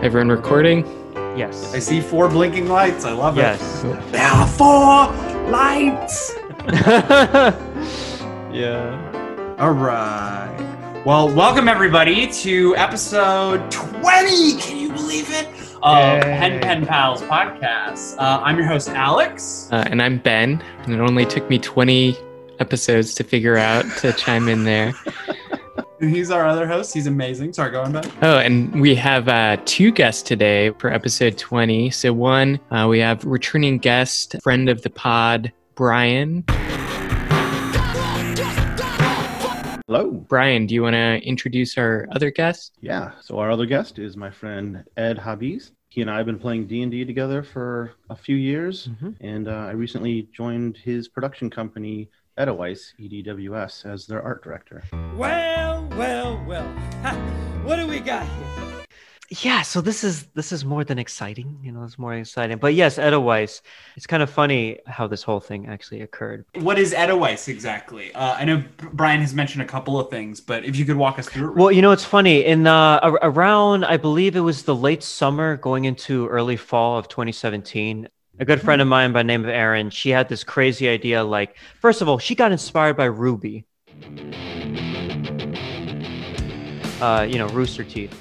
Everyone recording? Yes. I see four blinking lights. I love Yes. it. There are four lights. yeah. All right. Well, welcome everybody to episode 20. Can you believe it? Of Yay. Pen Pen Pals podcast. Uh, I'm your host, Alex. Uh, and I'm Ben, and it only took me 20 episodes to figure out to chime in there. And he's our other host. He's amazing. Sorry, go on, Ben. Oh, and we have uh, two guests today for episode 20. So, one, uh, we have returning guest, friend of the pod, Brian. Hello. Brian, do you want to introduce our other guest? Yeah. So our other guest is my friend Ed Habis. He and I have been playing D and D together for a few years, Mhm. and uh, I recently joined his production company, Edelweiss EDWS, as their art director. Well, well, well. Ha, what do we got here? Yeah, so this is this is more than exciting, you know, it's more exciting. But yes, Edelweiss. It's kind of funny how this whole thing actually occurred. What is Edelweiss exactly? Uh, I know Brian has mentioned a couple of things, but if you could walk us through it. Well, you know, it's funny. In uh, around, I believe it was the late summer going into early fall of 2017. A good friend of mine by the name of Erin, she had this crazy idea. Like, first of all, she got inspired by RWBY. Uh, you know, Rooster Teeth.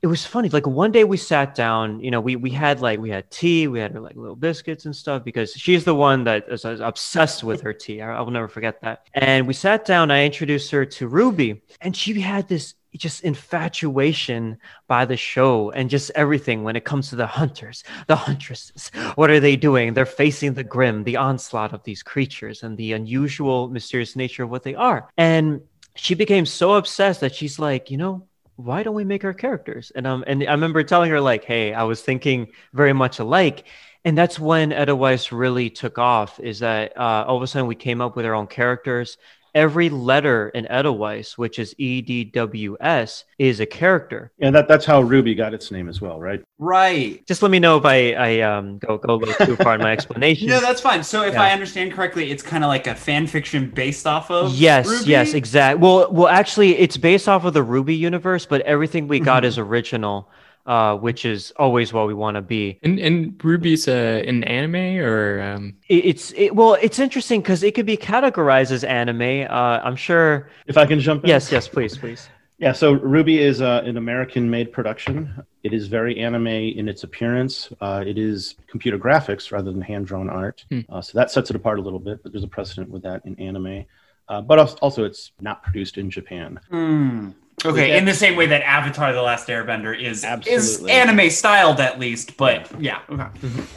It was funny. Like one day we sat down. You know, we we had like we had tea, we had her like little biscuits and stuff because she's the one that is, is obsessed with her tea. I, I will never forget that. And we sat down. I introduced her to RWBY, and she had this just infatuation by the show and just everything when it comes to the hunters, the huntresses. What are they doing? They're facing the Grimm, the onslaught of these creatures and the unusual, mysterious nature of what they are. And she became so obsessed that she's like, you know, why don't we make our characters? And um, and I remember telling her like, hey, I was thinking very much alike. And that's when Edelweiss really took off. Is that uh, all of a sudden we came up with our own characters. Every letter in Edelweiss, which is E D W S, is a character. And that, that's how RWBY got its name as well, right? right. Just let me know if I, I um, go go a little too far in my explanation. No, that's fine. So if Yeah. I understand correctly, it's kind of like a fan fiction based off of yes, RWBY? yes, exactly. Well, well, actually, it's based off of the RWBY universe, but everything we got is original, uh, which is always what we want to be. And, and RWBY's uh, an anime or. Um, It, it's it, well, it's interesting because it could be categorized as anime. Uh, I'm sure. If I can jump in. Yes, yes, please, please. Yeah, so RWBY is uh, an American made production. It is very anime in its appearance. Uh, it is computer graphics rather than hand drawn art. Hmm. Uh, so that sets it apart a little bit, but there's a precedent with that in anime. Uh, but also, it's not produced in Japan. Hmm. Okay, Yeah. in the same way that Avatar: The Last Airbender is is anime styled at least, but yeah, okay.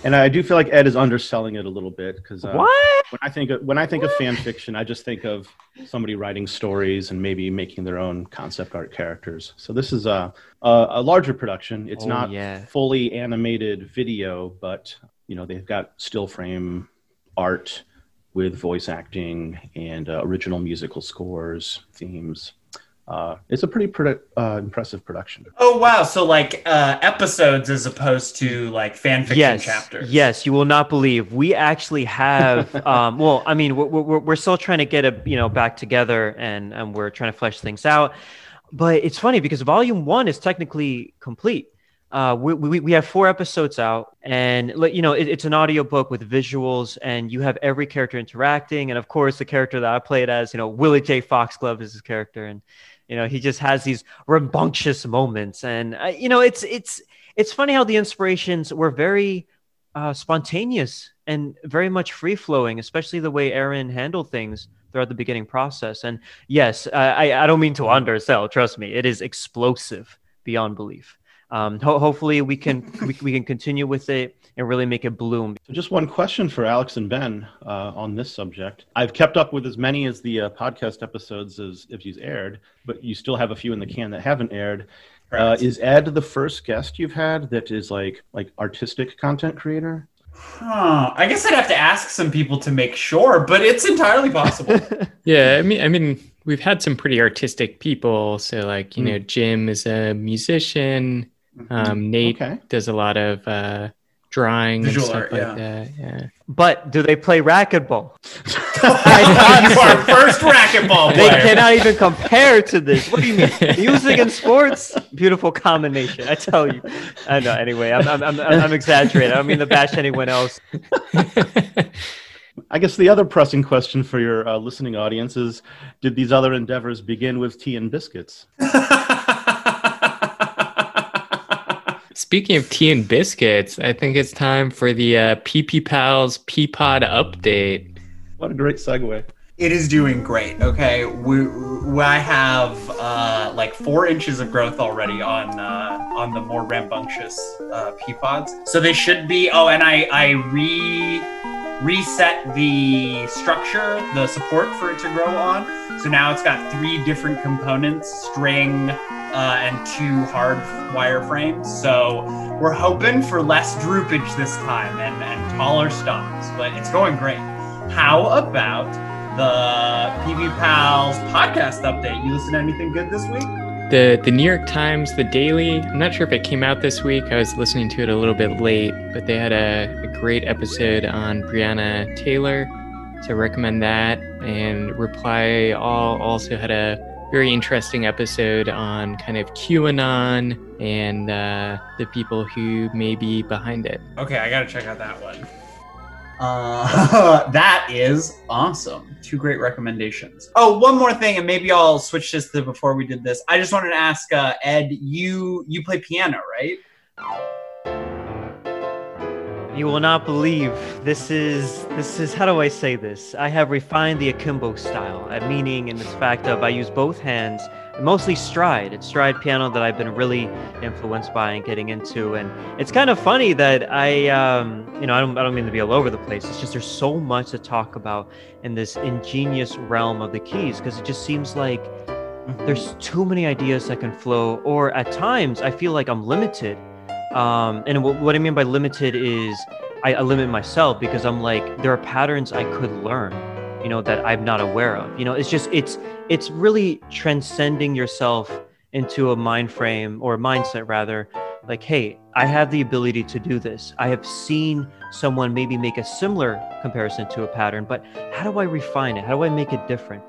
And I do feel like Ed is underselling it a little bit because uh, when I think of, when I think of fan fiction, I just think of somebody writing stories and maybe making their own concept art characters. So this is a a, a larger production. It's Oh, not yeah. fully animated video, but you know they've got still frame art with voice acting and uh, original musical scores, themes. Uh, it's a pretty produ- uh, impressive production. Oh wow, so like uh episodes as opposed to like fan fiction yes, chapters. yes, you will not believe we actually have. um, well, I mean, we're, we're we're still trying to get a you know back together, and and we're trying to flesh things out. But it's funny because volume one is technically complete. Uh, we, we, we have four episodes out, and like, you know it, it's an audio book with visuals, and you have every character interacting, and of course the character that I played as, you know, Willie J. Foxglove is his character, and you know he just has these rambunctious moments, and uh, you know it's it's it's funny how the inspirations were very uh, spontaneous and very much free flowing, especially the way Erin handled things throughout the beginning process. And yes, I, I don't mean to undersell. Trust me, it is explosive beyond belief. Um, ho- hopefully, we can we, we can continue with it and really make it bloom. So just one question for Alex and Ben uh, on this subject. I've kept up with as many as the uh, podcast episodes as if you've aired, but you still have a few in the can that haven't aired. Uh, is Ed the first guest you've had that is like like artistic content creator? Huh. I guess I'd have to ask some people to make sure, but it's entirely possible. yeah, I mean, I mean, we've had some pretty artistic people. So, like, you Hmm. know, Jim is a musician. Um, Nate Okay. does a lot of uh, drawing Visual and stuff art, like yeah. that. Yeah. But do they play racquetball? you are first racquetball They cannot even compare to this. What do you mean? Music and sports? Beautiful combination. I tell you. I know. Anyway, I'm, I'm, I'm, I'm exaggerating. I don't mean to bash anyone else. I guess the other pressing question for your uh, listening audience is Did these other endeavors begin with tea and biscuits? Speaking of tea and biscuits, I think it's time for the uh, PP Pals Peapod update. What a great segue. it is doing great. Okay, we, we I have uh, like four inches of growth already on uh, on the more rambunctious uh, pea pods. So they should be. Oh, and I I re reset the structure, the support for it to grow on. So now it's got three different components: string uh, and two hard wire frames. So we're hoping for less droopage this time and, and taller stalks, but it's going great. How about the PB Pals podcast update? You listen to anything good this week? The the New York Times, the Daily. I'm not sure if it came out this week. I was listening to it a little bit late, but they had a, a great episode on Breonna Taylor. So recommend that. And Reply All also had a very interesting episode on kind of QAnon and uh, the people who may be behind it. Okay, I gotta check out that one. Uh, that is awesome. Two great recommendations. Oh, one more thing, and maybe I'll switch this to before we did this. I just wanted to ask uh, Ed. You you play piano, right? You will not believe this is this is how do I say this? I have refined the akimbo style, uh, meaning in this fact of I use both hands, and mostly stride. It's stride piano that I've been really influenced by and getting into, and it's kind of funny that I, um, you know, I don't I don't mean to be all over the place. It's just there's so much to talk about in this ingenious realm of the keys because it just seems like there's too many ideas that can flow, or at times I feel like I'm limited. Um, and w- what I mean by limited is I, I limit myself because I'm like there are patterns I could learn, you know, that I'm not aware of. You know, it's just it's it's really transcending yourself into a mind frame or mindset rather. Like, hey, I have the ability to do this. I have seen someone maybe make a similar comparison to a pattern, but how do I refine it? How do I make it different?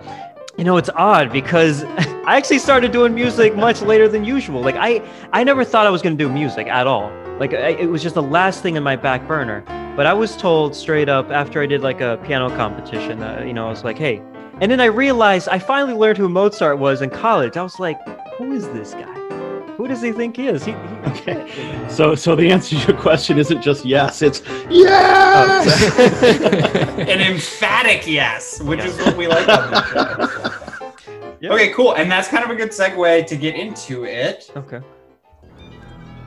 You know, it's odd because I actually started doing music much later than usual. Like I, I never thought I was going to do music at all. Like I, it was just the last thing in my back burner. But I was told straight up after I did like a piano competition, uh, you know, I was like, hey. And then I realized I finally learned who Mozart was in college. I was like, who is this guy? Who does he think he is? He, he Okay. So, so the answer to your question isn't just yes, it's yes. Oh, an emphatic yes, which is what we like on this show. Yep. Okay, cool. And that's kind of a good segue to get into it. okay.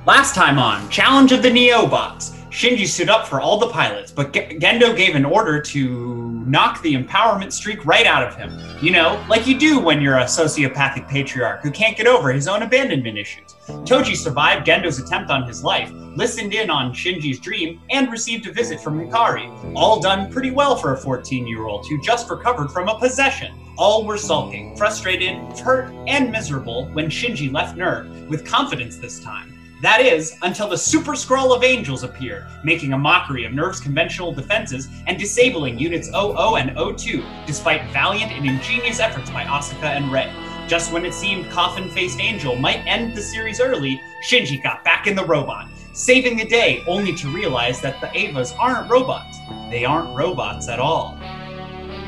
Last time on Challenge of the Neobots, Shinji stood up for all the pilots, but Ge- Gendo gave an order to knock the empowerment streak right out of him. You know, like you do when you're a sociopathic patriarch who can't get over his own abandonment issues. Toji survived Gendo's attempt on his life, listened in on Shinji's dream, and received a visit from Hikari. All done pretty well for a 14 year old who just recovered from a possession. All were sulking, frustrated, hurt, and miserable when Shinji left NERV, with confidence this time. That is, until the Super Scroll of Angels appeared, making a mockery of NERV's conventional defenses and disabling Units 00 and 02, despite valiant and ingenious efforts by Asuka and Rei. Just when it seemed Coffin Faced Angel might end the series early, Shinji got back in the robot, saving the day only to realize that the Evas aren't robots. They aren't robots at all.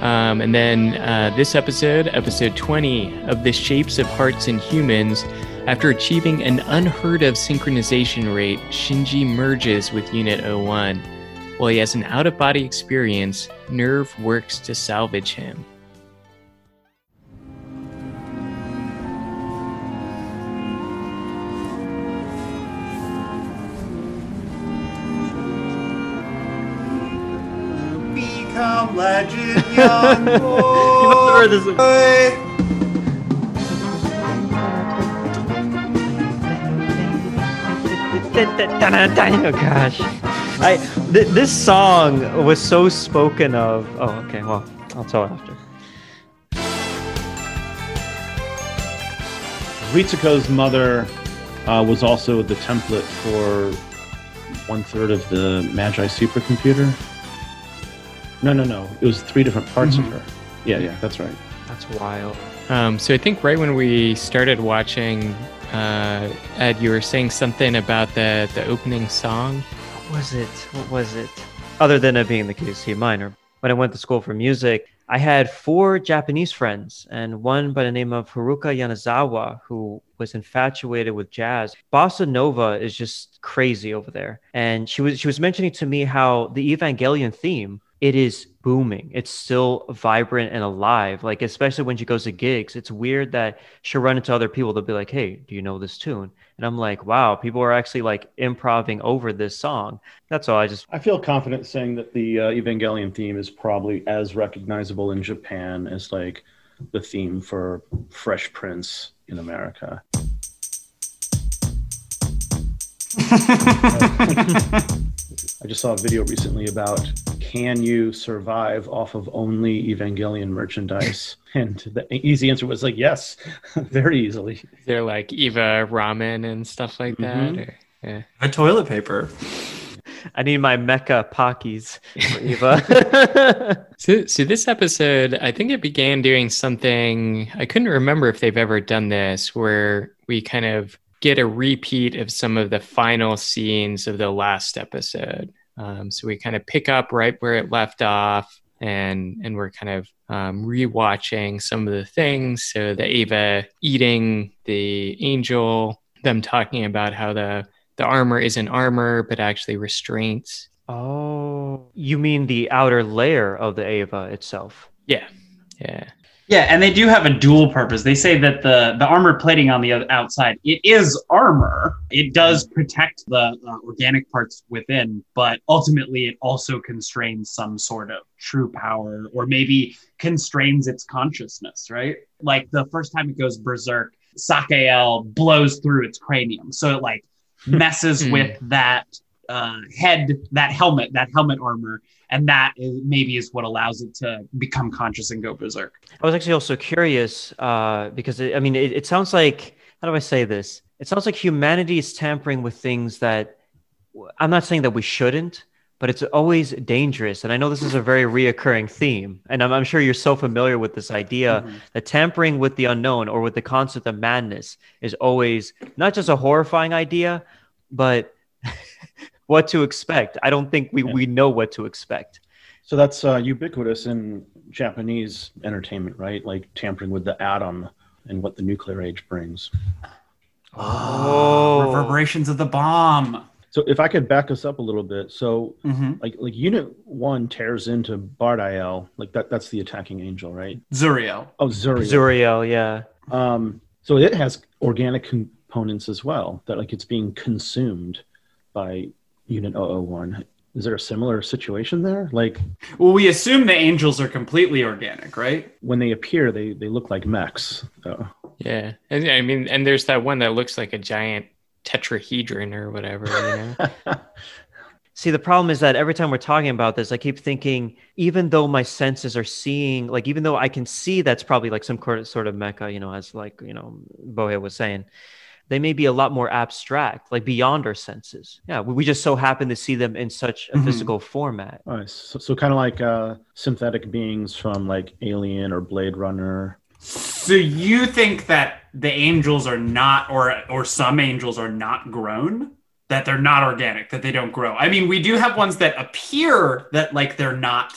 Um, and then uh, this episode, episode 20 of The Shapes of Hearts in Humans, after achieving an unheard of synchronization rate, Shinji merges with Unit 01. While he has an out of body experience, NERV works to salvage him. Become legend, young boy. You Oh gosh, I th- this song was so spoken of. Oh, okay. Well, I'll tell it after. Ritsuko's mother uh, was also the template for one third of the Magi supercomputer. No, no, no. It was three different parts Mhm. of her. Yeah, yeah, that's right. That's wild. Um, so I think right when we started watching, uh, Ed, you were saying something about the the opening song. What was it? What was it? Other than it being the key C minor. When I went to school for music, I had four Japanese friends and one by the name of Haruka Yanazawa who was infatuated with jazz. Bossa Nova is just crazy over there. And she was she was mentioning to me how the Evangelion theme it is booming. It's still vibrant and alive. Like especially when she goes to gigs, it's weird that she'll run into other people. They'll be like, "Hey, do you know this tune?" And I'm like, "Wow, people are actually like improving over this song." That's all. I just I feel confident saying that the uh, Evangelion theme is probably as recognizable in Japan as like the theme for Fresh Prince in America. I just saw a video recently about can you survive off of only Evangelion merchandise? And the easy answer was like yes, very easily. They're like Eva ramen and stuff like that. Mhm. Or, yeah. The toilet paper. I need my mecha Pockies for Eva. So, so this episode, I think it began doing something. I couldn't remember if they've ever done this, where we kind of get a repeat of some of the final scenes of the last episode. Um, so we kind of pick up right where it left off, and and we're kind of um, rewatching some of the things. So the Eva eating the angel, them talking about how the the armor isn't armor but actually restraints. oh, you mean the outer layer of the Eva itself? Yeah, yeah. Yeah, and they do have a dual purpose. They say that the the armor plating on the outside it is armor. It does protect the uh, organic parts within, but ultimately it also constrains some sort of true power, or maybe constrains its consciousness. Right? Like the first time it goes berserk, Sachiel blows through its cranium, so it like messes Hmm. with that uh, head, that helmet, that helmet armor, and that is, maybe is what allows it to become conscious and go berserk. I was actually also curious uh, because it, I mean, it, it sounds like how do I say this? It sounds like humanity is tampering with things that I'm not saying that we shouldn't, but it's always dangerous. And I know this is a very reoccurring theme, and I'm, I'm sure you're so familiar with this idea Mhm. that tampering with the unknown or with the concept of madness is always not just a horrifying idea, but what to expect. I don't think we, Yeah. we know what to expect. So that's uh, ubiquitous in Japanese entertainment, right? Like tampering with the atom and what the nuclear age brings. Oh. reverberations of the bomb. So if I could back us up a little bit, so Mm-hmm. like like Unit One tears into Bardiel, like that that's the attacking angel, right? Zeruel. Oh, Zeruel. Zeruel, yeah. Um, so it has organic components as well that like it's being consumed by Unit 001. Is there a similar situation there? Like Well, we assume the angels are completely organic, right? when they appear, they they look like mechs. So. Yeah, and I mean, and there's that one that looks like a giant tetrahedron or whatever. You know? See, the problem is that every time we're talking about this, I keep thinking, even though my senses are seeing, like, even though I can see that's probably like some sort of mecha, you know, as like, you know, Bohe was saying, they may be a lot more abstract, like beyond our senses. Yeah, we, we just so happen to see them in such a Mhm. physical format. Nice. So, so kind of like uh, synthetic beings from like Alien or Blade Runner. So you think that the angels are not, or or some angels are not grown? That they're not organic, that they don't grow. I mean, we do have ones that appear that like they're not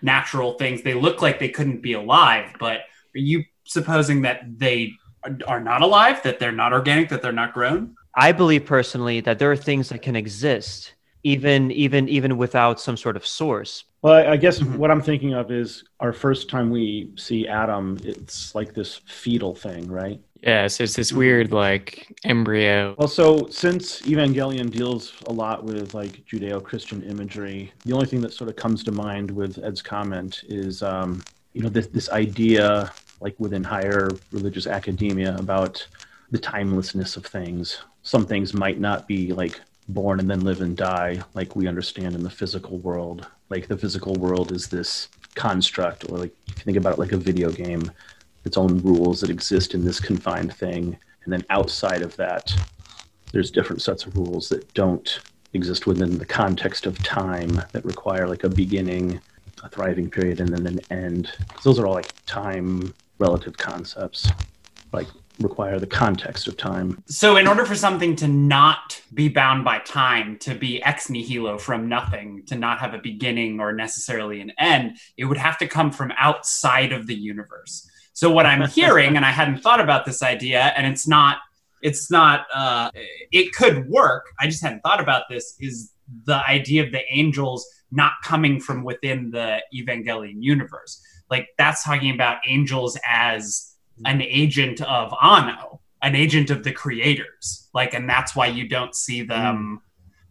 natural things. They look like they couldn't be alive, but are you supposing that they are not alive, that they're not organic, that they're not grown? I believe personally that there are things that can exist even even even without some sort of source. Well, I, I guess Mhm. what I'm thinking of is our first time we see Adam. It's like this fetal thing, right? yeah, so it's this weird like embryo. Well, so since Evangelion deals a lot with like Judeo-Christian imagery, the only thing that sort of comes to mind with Ed's comment is, um, you know, this this idea, like within higher religious academia, about the timelessness of things. Some things might not be like born and then live and die, like we understand in the physical world. Like the physical world is this construct, or like if you think about it like a video game, its own rules that exist in this confined thing, and then outside of that, there's different sets of rules that don't exist within the context of time that require like a beginning, a thriving period, and then an end. those are all like time relative concepts, like require the context of time. So, in order for something to not be bound by time, to be ex nihilo from nothing, to not have a beginning or necessarily an end, it would have to come from outside of the universe. So, what I'm hearing, and I hadn't thought about this idea, and it's not, it's not, uh, it could work. I just hadn't thought about this. Is the idea of the angels not coming from within the Evangelion universe? Like that's talking about angels as an agent of Ano, an agent of the creators. Like, and that's why you don't see them.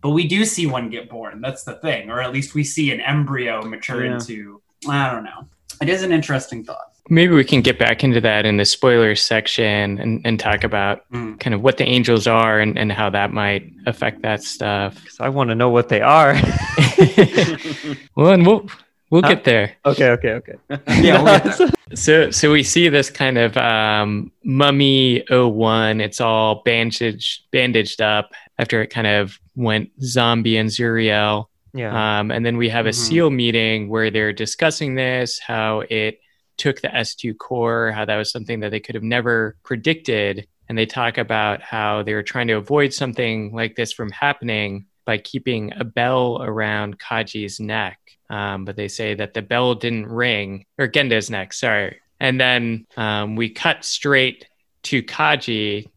But we do see one get born. That's the thing, or at least we see an embryo mature Yeah. into. I don't know. It is an interesting thought. Maybe we can get back into that in the spoilers section and, and talk about Mm. kind of what the angels are and, and how that might affect that stuff. Because I want to know what they are. well, and we'll we'll Huh? get there. okay, okay, okay. Yeah, we'll get there. So so we see this kind of um, mummy 01. It's all bandaged bandaged up after it kind of went zombie and Zeruel. Yeah. Um, and then we have a Mhm. SEELE meeting where they're discussing this, how it took the S2 core, how that was something that they could have never predicted. And they talk about how they were trying to avoid something like this from happening by keeping a bell around Kaji's neck. Um, but they say that the bell didn't ring, or Gendo's neck, sorry. And then um, we cut straight to Kaji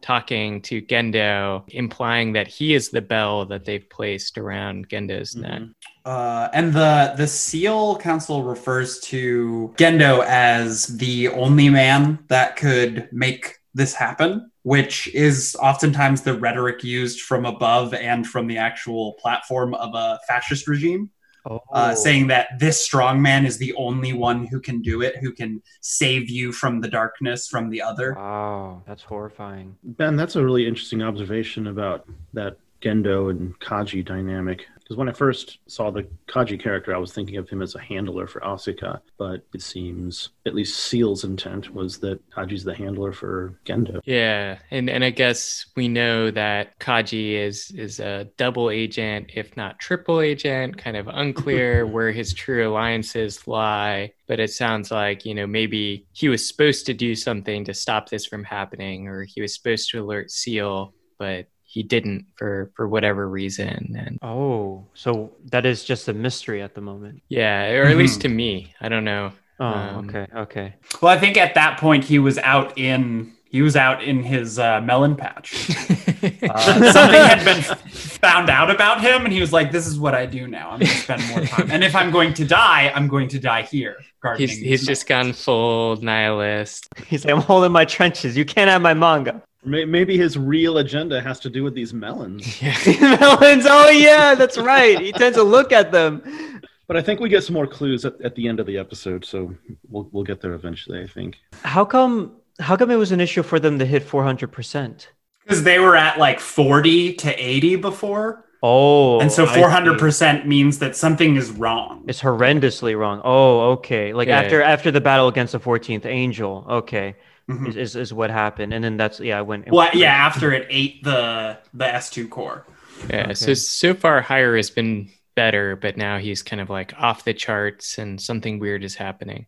talking to Gendo, implying that he is the bell that they've placed around Gendo's neck. Mhm. Uh, and the the SEELE Council refers to Gendo as the only man that could make this happen, which is oftentimes the rhetoric used from above and from the actual platform of a fascist regime. Oh. uh, saying that this strong man is the only one who can do it, who can save you from the darkness from the other. Wow, that's horrifying. Ben, that's a really interesting observation about that Gendo and Kaji dynamic. Because when I first saw the Kaji character, I was thinking of him as a handler for Asuka, but it seems at least SEELE's intent was that Kaji's the handler for Gendo. Yeah, and and I guess we know that Kaji is is a double agent, if not triple agent. Kind of unclear where his true alliances lie, but it sounds like you know maybe he was supposed to do something to stop this from happening, or he was supposed to alert SEELE, but he didn't for for whatever reason. And Oh, so that is just a mystery at the moment. yeah, or at least to me, I don't know. Oh, Um, okay, okay. Well, I think at that point he was out in he was out in his uh, melon patch. Uh, something had been f- found out about him, and he was like, "This is what I do now. I'm going to spend more time. And if I'm going to die, I'm going to die here." Gardening. he's he's just gone full nihilist. He's like, I'm holding my trenches. You can't have my manga. May- Maybe his real agenda has to do with these melons. Yeah. Melons. Oh yeah, that's right. He tends to look at them. But I think we get some more clues at, at the end of the episode, so we'll, we'll get there eventually, I think. How come? How come it was an issue for them to hit 400 percent? because they were at like 40 to 80 before, Oh, and so 400 percent means that something is wrong. It's horrendously wrong. Oh, okay. Like Yeah. after after the battle against the 14th angel. Okay, Mhm. is, is is what happened, and then that's yeah. When Well, yeah, after it ate the the S2 core. Yeah. So Okay. so far, higher has been better, but now he's kind of like off the charts, and something weird is happening.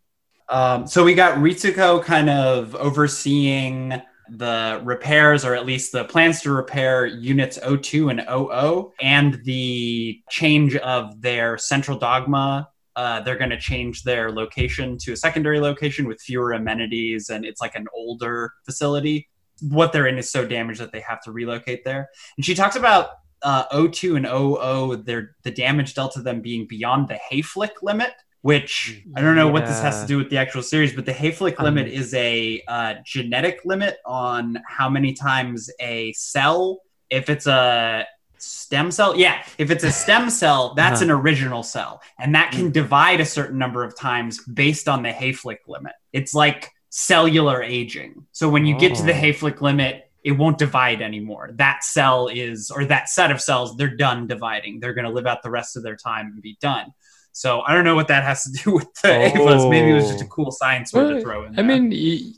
Um, so we got Ritsuko kind of overseeing the repairs, or at least the plans to repair units 02 and 00, and the change of their central dogma. Uh, they're going to change their location to a secondary location with fewer amenities, and it's like an older facility. What they're in is so damaged that they have to relocate there. And she talks about uh, 02 and 00, their the damage dealt to them being beyond the Hayflick limit, which I don't know what this has to do with the actual series, but the Hayflick Um, limit is a uh, genetic limit on how many times a cell, if it's a stem cell, yeah, if it's a stem cell, that's Uh-huh. an original cell, and that can divide a certain number of times based on the Hayflick limit. It's like cellular aging. So when you get to the Oh. Hayflick limit, it won't divide anymore. That cell is, or that set of cells, they're done dividing. They're going to live out the rest of their time and be done. So I don't know what that has to do with the Evas. Maybe it was just a Oh. cool science word to throw in. I there. mean,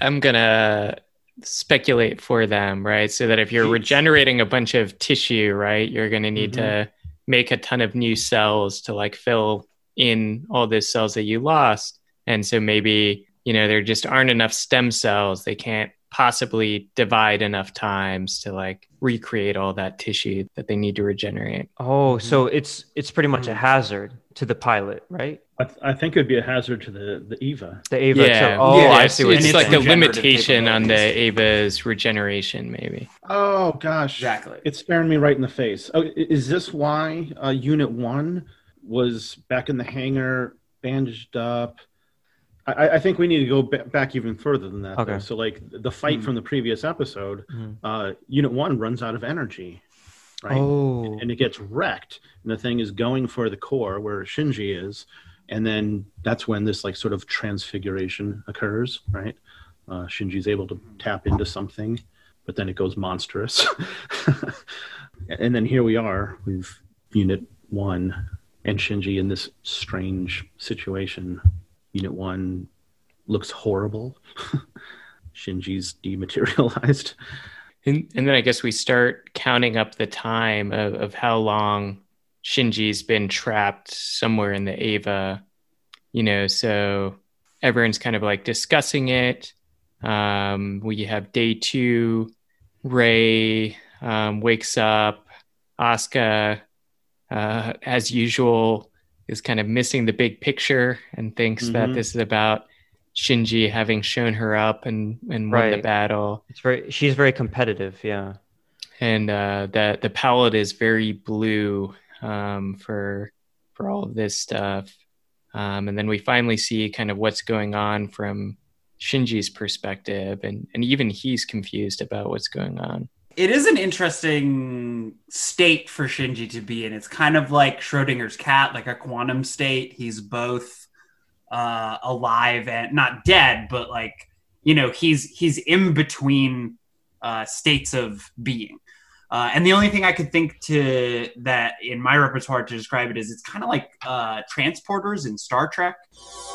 i'm gonna speculate for them, right? So that if you're regenerating a bunch of tissue, right, you're going to need to mm-hmm. make a ton of new cells to like fill in all those cells that you lost. And so maybe, you know, there just aren't enough stem cells. They can't possibly divide enough times to like recreate all that tissue that they need to regenerate. Oh, so mm-hmm. it's it's pretty much a mm-hmm. hazard to the pilot, right? I, th- I think it'd be a hazard to the the Eva. The Eva. Yeah. So, oh, Yeah, I it's, see what it's you're like it's a limitation on the Eva's regeneration, maybe. Oh gosh, Exactly. It's staring me right in the face. Oh, is this why uh, Unit One was back in the hangar, bandaged up? I- I, I think we need to go ba- back even further than that. though. Okay. So, like the fight Hmm. from the previous episode, Mhm. uh, Unit One runs out of energy, right? Oh, and it gets wrecked and the thing is going for the core where shinji is and then that's when this like sort of transfiguration occurs right? Uh, shinji's able to tap into something but then it goes monstrous. And then here we are with unit one and shinji in this strange situation. Unit one looks horrible. Shinji's dematerialized. And, and then I guess we start counting up the time of, of how long Shinji's been trapped somewhere in the Eva, you know, so everyone's kind of like discussing it. Um, we have day two, Rei um, wakes up, Asuka, uh, as usual, is kind of missing the big picture and thinks that Mhm. this is about Shinji having shown her up and, and won the battle it's very. She's very competitive. Yeah. and uh, the the palette is very blue um, for for all of this stuff. Um, and then we finally see kind of what's going on from Shinji's perspective, and and even he's confused about what's going on. it is an interesting state for Shinji to be in. It's kind of like Schrodinger's cat, like a quantum state. He's both uh, alive and not dead, but like you know, he's he's in between uh, states of being. Uh, and the only thing I could think to that in my repertoire to describe it is it's kind of like uh, transporters in Star Trek,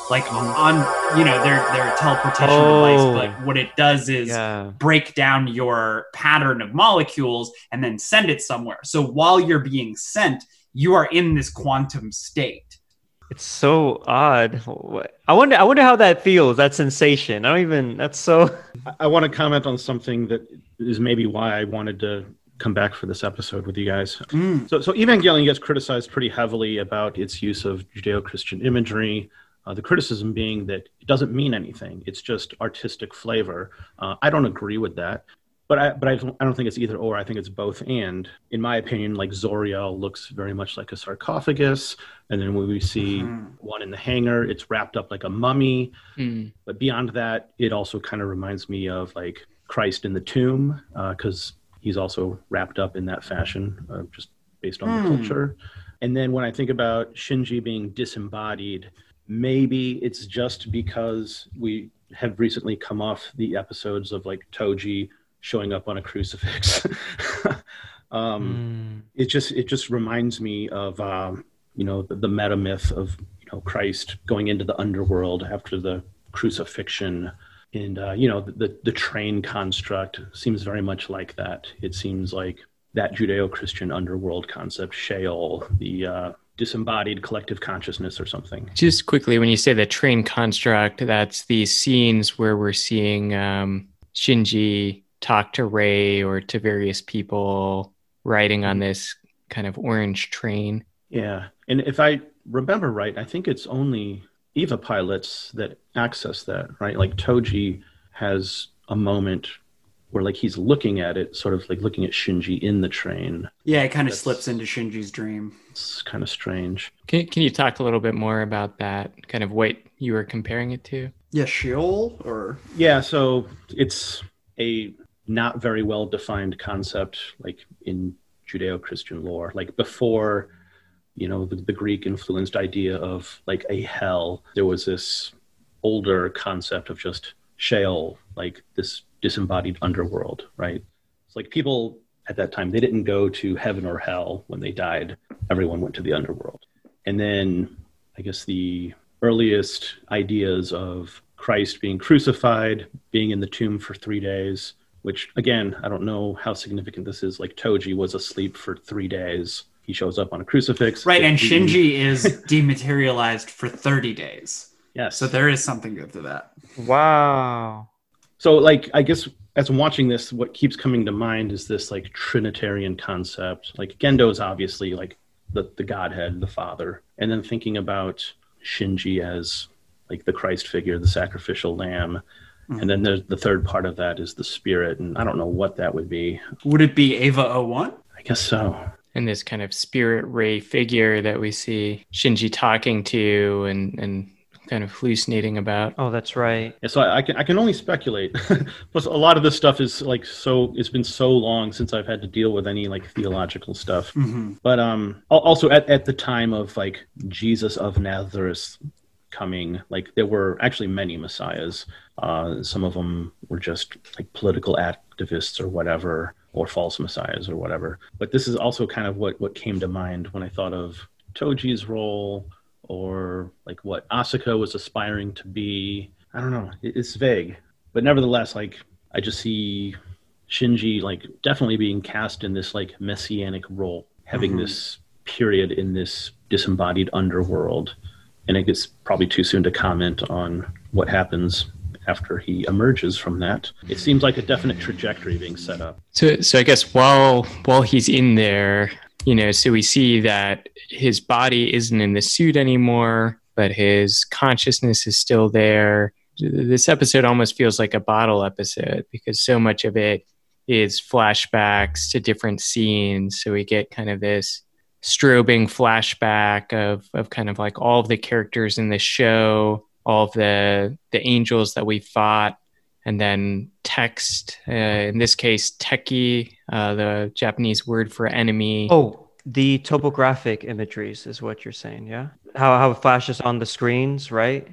like on you know their their teleportation Oh. device. But what it does is Yeah. break down your pattern of molecules and then send it somewhere. So while you're being sent, you are in this quantum state. It's so odd. I wonder. I wonder how that feels. That sensation. I don't even. That's so. I- I want to comment on something that is maybe why I wanted to come back for this episode with you guys. So, so Evangelion gets criticized pretty heavily about its use of Judeo-Christian imagery. Uh, the criticism being that it doesn't mean anything; it's just artistic flavor. Uh, I don't agree with that, but I, but I don't, I don't think it's either or. I think it's both and. In my opinion, like Zeruel looks very much like a sarcophagus, and then when we see Mhm. one in the hangar, it's wrapped up like a mummy. Hmm. But beyond that, it also kind of reminds me of like Christ in the tomb, because he's also wrapped up in that fashion, uh, just based on the Hmm. culture. And then when I think about Shinji being disembodied, maybe it's just because we have recently come off the episodes of like Toji showing up on a crucifix. um, Mm. it just it just reminds me of um, you know the, the meta myth of you know Christ going into the underworld after the crucifixion, and uh, you know the the train construct seems very much like that. It seems like that Judeo-Christian underworld concept, Sheol, the uh, disembodied collective consciousness or something. Just quickly, when you say the train construct, that's the scenes where we're seeing um, Shinji talk to Rei or to various people riding on this kind of orange train. Yeah, and if I remember right, I think it's only Eva pilots that access that, right? Like Toji has a moment where like he's looking at it, sort of like looking at Shinji in the train. Yeah, it kind of That's- slips into Shinji's dream. It's kind of strange. Can, can you talk a little bit more about that, kind of what you were comparing it to? Yeah, Sheol or Yeah, so it's a not very well defined concept, like in Judeo Christian lore. Like before, you know, the, the Greek influenced idea of like a hell, there was this older concept of just Sheol, like this disembodied underworld, right? It's like people at that time, they didn't go to heaven or hell when they died, everyone went to the underworld. And then I guess the earliest ideas of Christ being crucified, being in the tomb for three days, which again, I don't know how significant this is. Like Toji was asleep for three days. He shows up on a crucifix. Right, and gets. Shinji is dematerialized for 30 days. Yes. So there is something good to that. Wow. So, like, I guess as I'm watching this, what keeps coming to mind is this like Trinitarian concept. Like Gendo is obviously like the the Godhead, the Father, and then thinking about Shinji as like the Christ figure, the sacrificial lamb. Hmm. And then there's the third part of that is the spirit, and I don't know what that would be. Would it be Eva 01? I guess so. And this kind of spirit Rei figure that we see Shinji talking to and and kind of hallucinating about. Oh, that's right. Yeah, so I, I can I can only speculate. Plus, a lot of this stuff is like so. It's been so long since I've had to deal with any like theological stuff. Mm-hmm. But um, also at, at the time of like Jesus of Nazareth coming, like there were actually many messiahs. Uh, some of them were just like political activists or whatever, or false messiahs or whatever. But this is also kind of what what came to mind when I thought of Toji's role or like what Asuka was aspiring to be. I don't know. It's vague, but nevertheless, like I just see Shinji like definitely being cast in this like messianic role, having Mhm. this period in this disembodied underworld. And I think it's probably too soon to comment on what happens after he emerges from that. It seems like a definite trajectory being set up. So so I guess while while he's in there, you know, so we see that his body isn't in the suit anymore, but his consciousness is still there. This episode almost feels like a bottle episode because so much of it is flashbacks to different scenes. So we get kind of this strobing flashback of of kind of like all of the characters in the show, all of the the angels that we fought, and then text. Uh, in this case, teki, uh, the Japanese word for enemy. Oh, the topographic imageries is what you're saying, yeah? How how it flashes on the screens, right?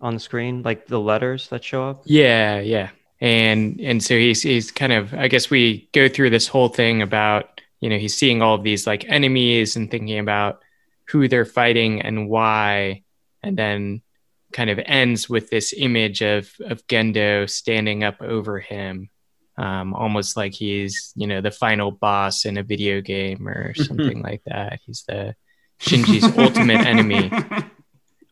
On the screen, like the letters that show up. Yeah, yeah. And and so he's he's kind of I guess we go through this whole thing about, you know, he's seeing all of these like enemies and thinking about who they're fighting and why and then kind of ends with this image of of Gendo standing up over him. Um, almost like he's, you know, the final boss in a video game or something like that. He's the Shinji's ultimate enemy.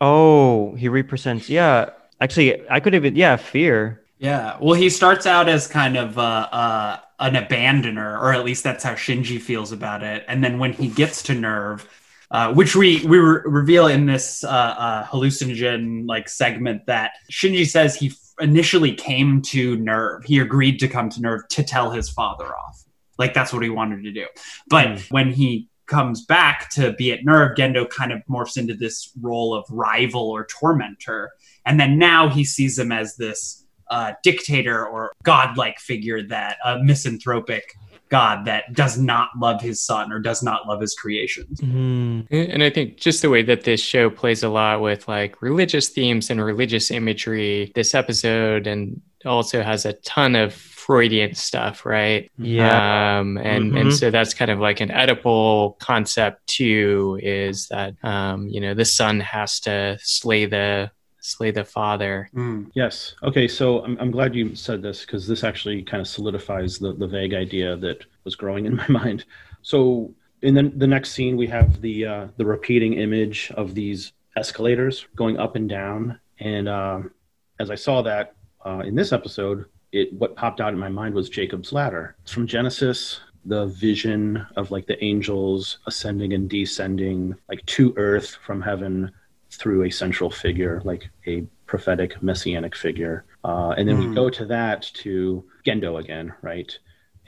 Oh, he represents. Yeah, actually, I could even. Yeah, fear. Yeah. Well, he starts out as kind of uh, uh, an abandoner, or at least that's how Shinji feels about it. And then when he gets to NERV, uh, which we we re- reveal in this uh, uh, hallucinogen like segment that Shinji says he f- initially came to NERV. He agreed to come to NERV to tell his father off. Like that's what he wanted to do. But when he comes back to be at NERV, Gendo kind of morphs into this role of rival or tormentor. And then now he sees him as this uh, dictator or godlike figure that a misanthropic god that does not love his son or does not love his creations. Mhm. And I think just the way that this show plays a lot with like religious themes and religious imagery, this episode and also has a ton of Freudian stuff, right? Yeah. Um, and Mhm. and so that's kind of like an Oedipal concept too, is that um, you know the son has to slay the slay the father. Yes. Okay. So I'm, I'm glad you said this because this actually kind of solidifies the, the vague idea that was growing in my mind. So in the, the next scene, we have the uh, the repeating image of these escalators going up and down. And um, as I saw that uh, in this episode, it what popped out in my mind was Jacob's ladder. It's from Genesis. The vision of like the angels ascending and descending, like to earth from heaven, through a central figure, like a prophetic messianic figure. Uh, and then we Hmm. go to that to Gendo again, right?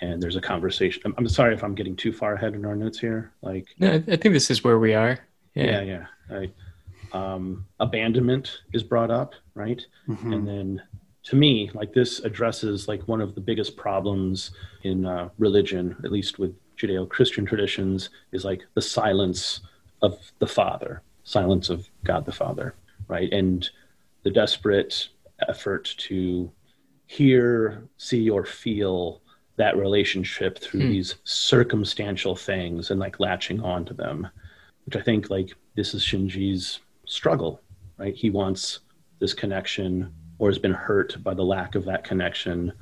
And there's a conversation. I'm, I'm sorry if I'm getting too far ahead in our notes here. Like, No, I think this is where we are. yeah, Yeah. yeah. Right. Um, abandonment is brought up, right? Mhm. And then to me, like this addresses like one of the biggest problems in uh, religion, at least with Judeo-Christian traditions, is like the silence of the Father, silence of God the Father, right? And the desperate effort to hear, see, or feel that relationship through Hmm. these circumstantial things and like latching on to them, which I think like this is Shinji's struggle, right? He wants this connection or has been hurt by the lack of that connection.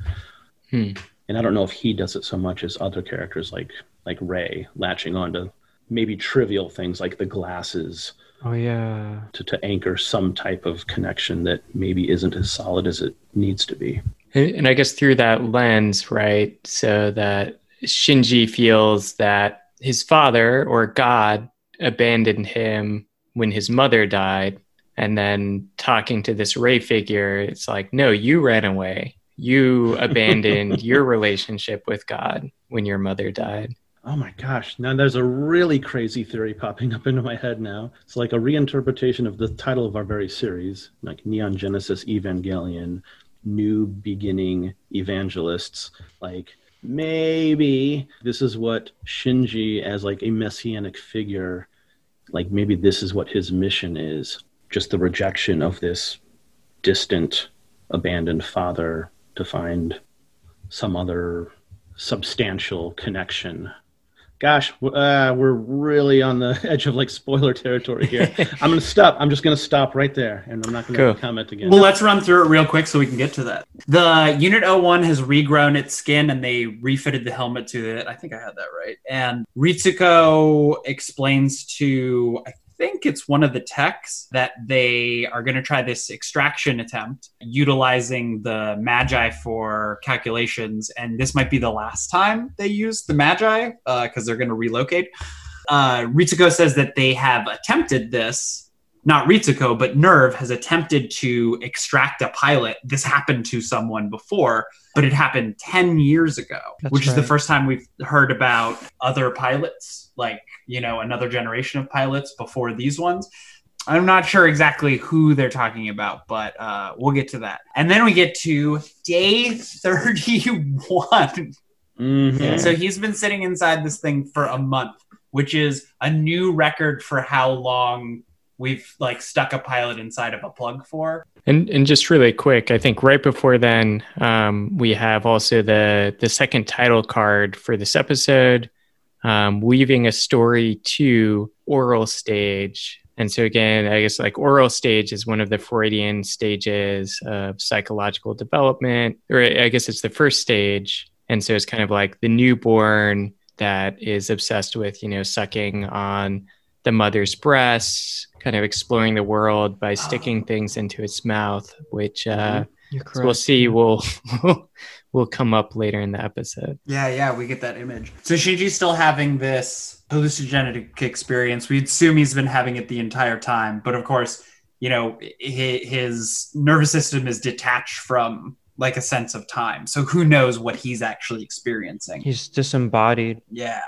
Hmm. And I don't know if he does it so much as other characters like like Rei latching onto maybe trivial things like the glasses Oh yeah. to, to anchor some type of connection that maybe isn't as solid as it needs to be. And, and I guess through that lens, right? So that Shinji feels that his father or God abandoned him when his mother died. And then talking to this Rei figure, it's like, no, you ran away. You abandoned your relationship with God when your mother died. Oh my gosh. Now there's a really crazy theory popping up into my head now. It's like a reinterpretation of the title of our very series, like Neon Genesis Evangelion, New Beginning Evangelists. Like maybe this is what Shinji as like a messianic figure, like maybe this is what his mission is. Just the rejection of this distant, abandoned father to find some other substantial connection gosh, uh, we're really on the edge of like spoiler territory here. I'm going to stop. I'm just going to stop right there, and I'm not going to Cool. comment again. Well, let's run through it real quick so we can get to that. The Unit 01 has regrown its skin and they refitted the helmet to it. I think I had that right. And Ritsuko explains to, I think it's one of the techs, that they are going to try this extraction attempt utilizing the Magi for calculations. And this might be the last time they use the Magi because they're going to relocate. Uh, Ritsuko says that they have attempted this not Ritsuko, but NERV has attempted to extract a pilot. This happened to someone before, but it happened 10 years ago, That's which is the first time we've heard about other pilots, like, you know, another generation of pilots before these ones. I'm not sure exactly who they're talking about, but uh, we'll get to that. And then we get to day 31. Mhm. So he's been sitting inside this thing for a month, which is a new record for how long we've like stuck a pilot inside of a plug for. And and just really quick, I think right before then, um, we have also the the second title card for this episode, um, weaving a story to oral stage. And so again, I guess like oral stage is one of the Freudian stages of psychological development, or I guess it's the first stage. And so it's kind of like the newborn that is obsessed with, you know, sucking on the mother's breasts, kind of exploring the world by sticking things into its mouth, which uh, You're so we'll see will will come up later in the episode. Yeah, yeah, we get that image. So Shinji's still having this hallucinogenic experience. We assume he's been having it the entire time, but of course, you know, his nervous system is detached from like a sense of time. So who knows what he's actually experiencing? He's disembodied. Yeah.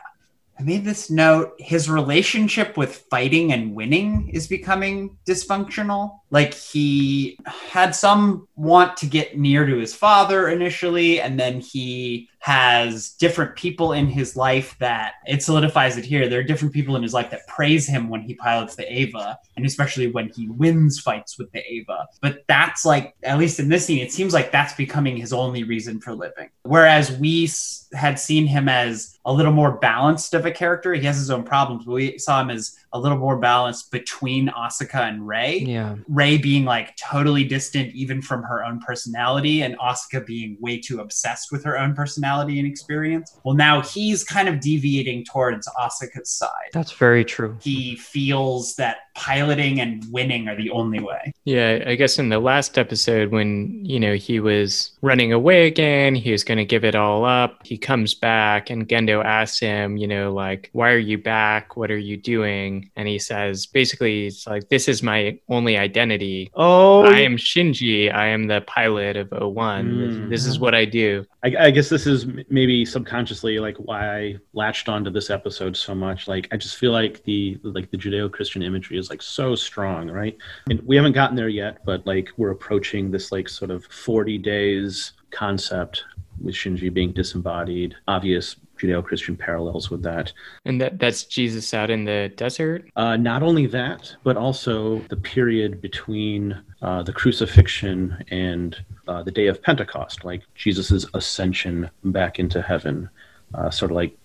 I made this note. His relationship with fighting and winning is becoming dysfunctional. Like he had some want to get near to his father initially, and then he has different people in his life that it solidifies it here. There are different people in his life that praise him when he pilots the Eva, and especially when he wins fights with the Eva. But that's like, at least in this scene, it seems like that's becoming his only reason for living. Whereas we had seen him as a little more balanced of a character. He has his own problems, but we saw him as a little more balanced between Asuka and Rei. Yeah. Rei being like totally distant even from her own personality, and Asuka being way too obsessed with her own personality and experience. Well, now he's kind of deviating towards Asuka's side. That's very true. He feels that piloting and winning are the only way. Yeah, I guess in the last episode when, you know, he was running away again, he was going to give it all up. He comes back and Gendo asks him, you know, like, why are you back? What are you doing? And he says, basically, it's like, this is my only identity. Oh, I am Shinji. I am the pilot of 01. Mm. This is what I do. I, I guess this is maybe subconsciously like why I latched onto this episode so much. Like I just feel like the like the Judeo-Christian imagery is like so strong, right? And we haven't gotten there yet, but like we're approaching this like sort of 40 days concept with Shinji being disembodied. Obvious Judeo-Christian parallels with that. And that that's Jesus out in the desert. Uh, not only that, but also the period between uh, the crucifixion and uh, the day of Pentecost, like Jesus' ascension back into heaven, uh, sort of like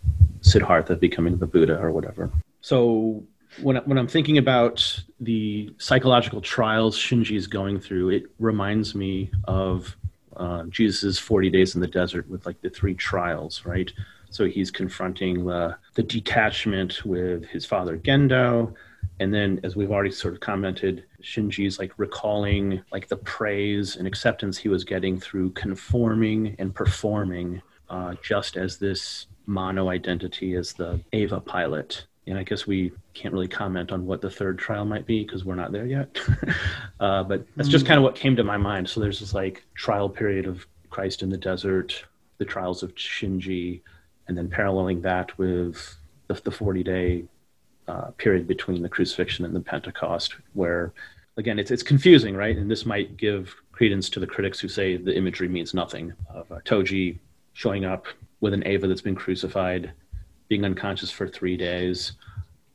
Siddhartha becoming the Buddha or whatever. So when, when I'm thinking about the psychological trials Shinji is going through, it reminds me of uh, Jesus' 40 days in the desert with like the three trials, right? So he's confronting the, the detachment with his father Gendo. And then, as we've already sort of commented, Shinji's like recalling like the praise and acceptance he was getting through conforming and performing uh, just as this mono identity as the Eva pilot. And I guess we can't really comment on what the third trial might be because we're not there yet. uh, but that's just kind of what came to my mind. So there's this like trial period of Christ in the desert, the trials of Shinji, and then paralleling that with the, the 40 day uh, period between the crucifixion and the Pentecost, where again it's it's confusing, right? And this might give credence to the critics who say the imagery means nothing of uh, Toji showing up with an Eva that's been crucified, being unconscious for three days,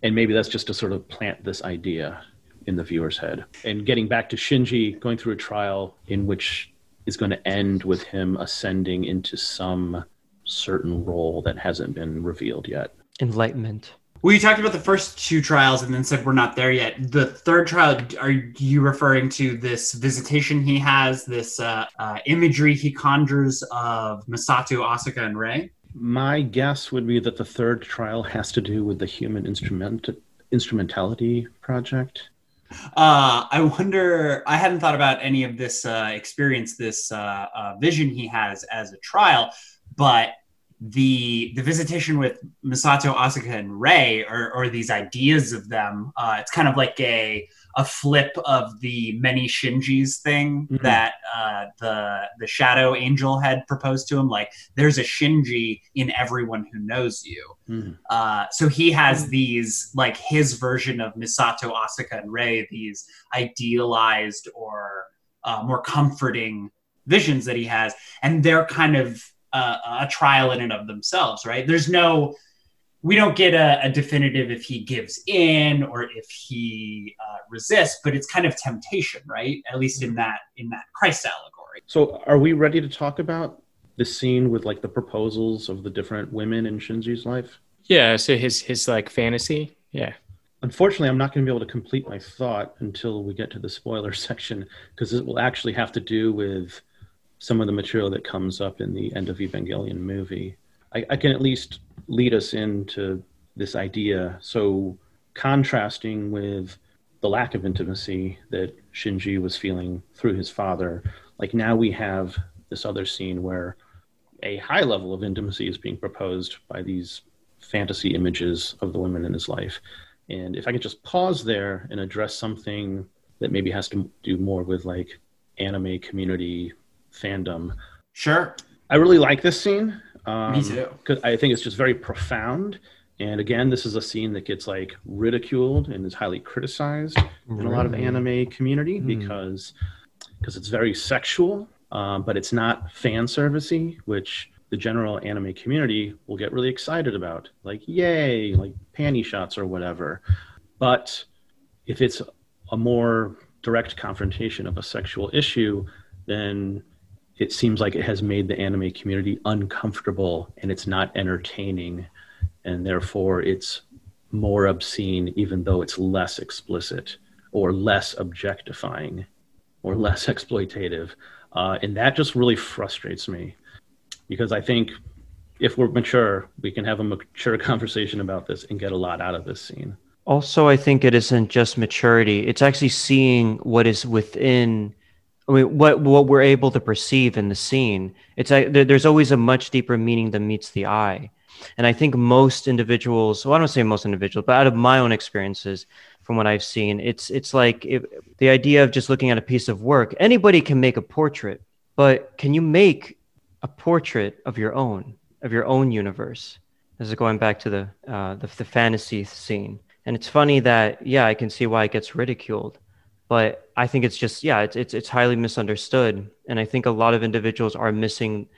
and maybe that's just to sort of plant this idea in the viewer's head. And getting back to Shinji going through a trial in which is going to end with him ascending into some certain role that hasn't been revealed yet. Enlightenment. Well, you talked about the first two trials and then said we're not there yet. The third trial, are you referring to this visitation he has, this uh, uh, imagery he conjures of Misato, Asuka, and Rei? My guess would be that the third trial has to do with the human instrument instrumentality project. Uh, I wonder. I hadn't thought about any of this uh, experience, this uh, uh, vision he has as a trial, but the the visitation with Misato, Asuka, and Rei, or, or these ideas of them, uh, it's kind of like a a flip of the many Shinjis thing Mhm. that uh, the the Shadow Angel had proposed to him. Like, there's a Shinji in everyone who knows you. Mhm. Uh, so he has these like his version of Misato, Asuka, and Rei, these idealized or uh, more comforting visions that he has, and they're kind of uh, a trial in and of themselves, right? There's no, we don't get a, a definitive if he gives in or if he uh, resists, but it's kind of temptation, right? At least in that in that Christ allegory. So, are we ready to talk about the scene with like the proposals of the different women in Shinji's life? Yeah, so his his like fantasy. Yeah. Unfortunately, I'm not going to be able to complete my thought until we get to the spoiler section because it will actually have to do with some of the material that comes up in the end of Evangelion movie. I, I can at least lead us into this idea. So, contrasting with the lack of intimacy that Shinji was feeling through his father, like now we have this other scene where a high level of intimacy is being proposed by these fantasy images of the women in his life. And if I could just pause there and address something that maybe has to do more with like anime community fandom, Sure, I really like this scene. Um, Me too. Because I think it's just very profound. And again, this is a scene that gets like ridiculed and is highly criticized in a lot of anime community Hmm. because because it's very sexual, um, but it's not fan servicey, which the general anime community will get really excited about, like yay, like panty shots or whatever. But if it's a more direct confrontation of a sexual issue, then it seems like it has made the anime community uncomfortable and it's not entertaining and therefore it's more obscene even though it's less explicit or less objectifying or less exploitative uh, and that just really frustrates me because i think if we're mature we can have a mature conversation about this and get a lot out of this scene Also, I think it isn't just maturity. It's actually seeing what is within. I mean, what what we're able to perceive in the scene. It's like there's always a much deeper meaning than meets the eye, and I think most individuals. Well, I don't say most individuals, but out of my own experiences, from what I've seen, it's it's like the idea of just looking at a piece of work. Anybody can make a portrait, but can you make a portrait of your own of your own universe? This is going back to the uh, the, the fantasy scene. And it's funny that yeah, I can see why it gets ridiculed, but I think it's just yeah, it's it's it's highly misunderstood, and I think a lot of individuals are missing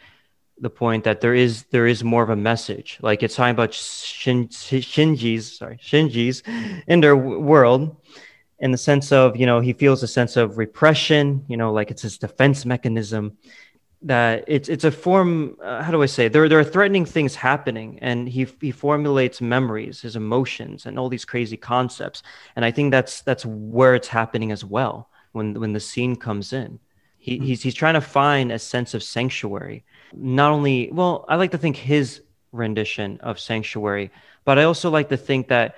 the point that there is there is more of a message. Like it's talking about Shin, Shinji's sorry Shinji's inner world, in the sense of you know he feels a sense of repression, you know, like it's his defense mechanism, that it's it's a form. Uh, how do I say? There there are threatening things happening, and he he formulates memories, his emotions, and all these crazy concepts. And I think that's that's where it's happening as well when when the scene comes in. He, he's he's trying to find a sense of sanctuary. Not only well, I like to think his rendition of sanctuary, but I also like to think that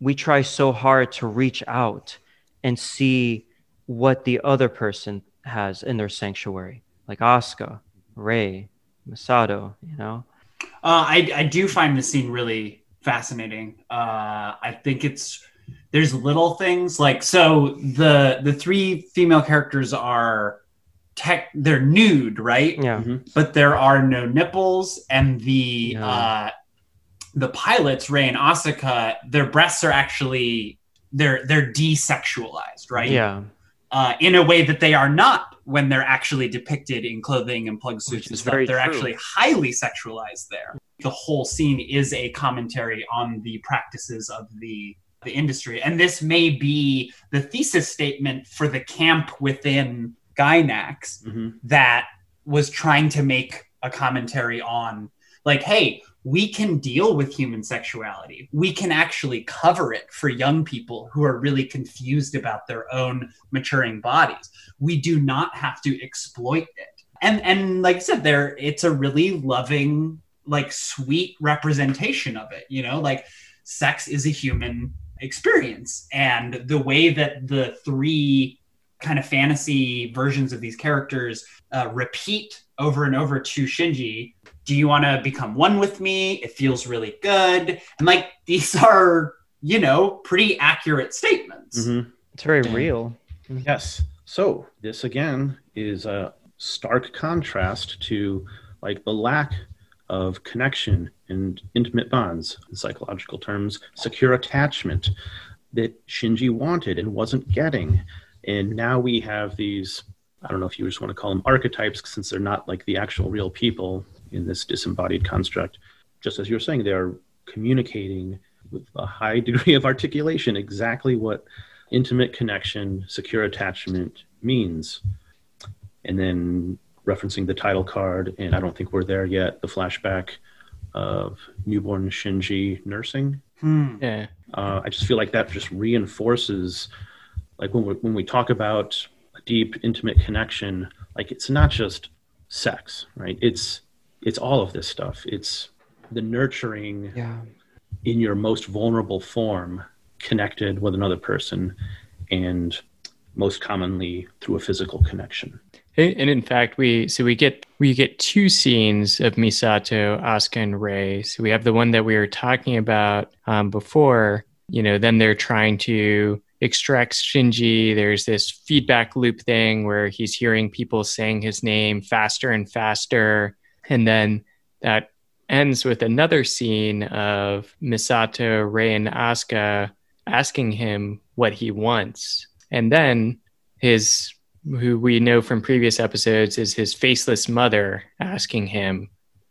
we try so hard to reach out and see what the other person has in their sanctuary, like Asuka, Rei, Misato, you know? Uh, I, I do find the scene really fascinating. Uh, I think it's there's little things like so the the three female characters are tech they're nude right Yeah. but there are no nipples and the Yeah. uh the pilots Rei and asuka their breasts are actually they're they're desexualized right Yeah. uh, in a way that they are not when they're actually depicted in clothing and plug suits and is stuff. very They're true. actually highly sexualized there. The whole scene is a commentary on the practices of the the industry, and this may be the thesis statement for the camp within Gainax Mhm. that was trying to make a commentary on like hey we can deal with human sexuality. We can actually cover it for young people who are really confused about their own maturing bodies. We do not have to exploit it. And and like i said there it's a really loving like sweet representation of it you know? Like sex is a human experience. And the way that the three kind of fantasy versions of these characters uh, repeat over and over to Shinji. Do you want to become one with me? It feels really good. And like these are, you know, pretty accurate statements. Mhm. It's very Yeah. real. Yes. So this again is a stark contrast to like the lack of connection and intimate bonds, in psychological terms, secure attachment that Shinji wanted and wasn't getting. And now we have these, I don't know if you just want to call them archetypes, since they're not like the actual real people in this disembodied construct. Just as you're saying, they're communicating with a high degree of articulation exactly what intimate connection, secure attachment means. And then referencing the title card, and I don't think we're there yet, the flashback of newborn Shinji nursing. Hmm. Yeah. Uh, I just feel like that just reinforces, like when we, when we talk about a deep, intimate connection, like it's not just sex, right? It's it's all of this stuff. It's the nurturing Yeah. in your most vulnerable form connected with another person and most commonly through a physical connection And and in fact, we so we get we get two scenes of Misato, Asuka, and Rei. So we have the one that we were talking about um, before. You know, then they're trying to extract Shinji. There's this feedback loop thing where he's hearing people saying his name faster and faster, and then that ends with another scene of Misato, Rei, and Asuka asking him what he wants, and then his who we know from previous episodes is his faceless mother asking him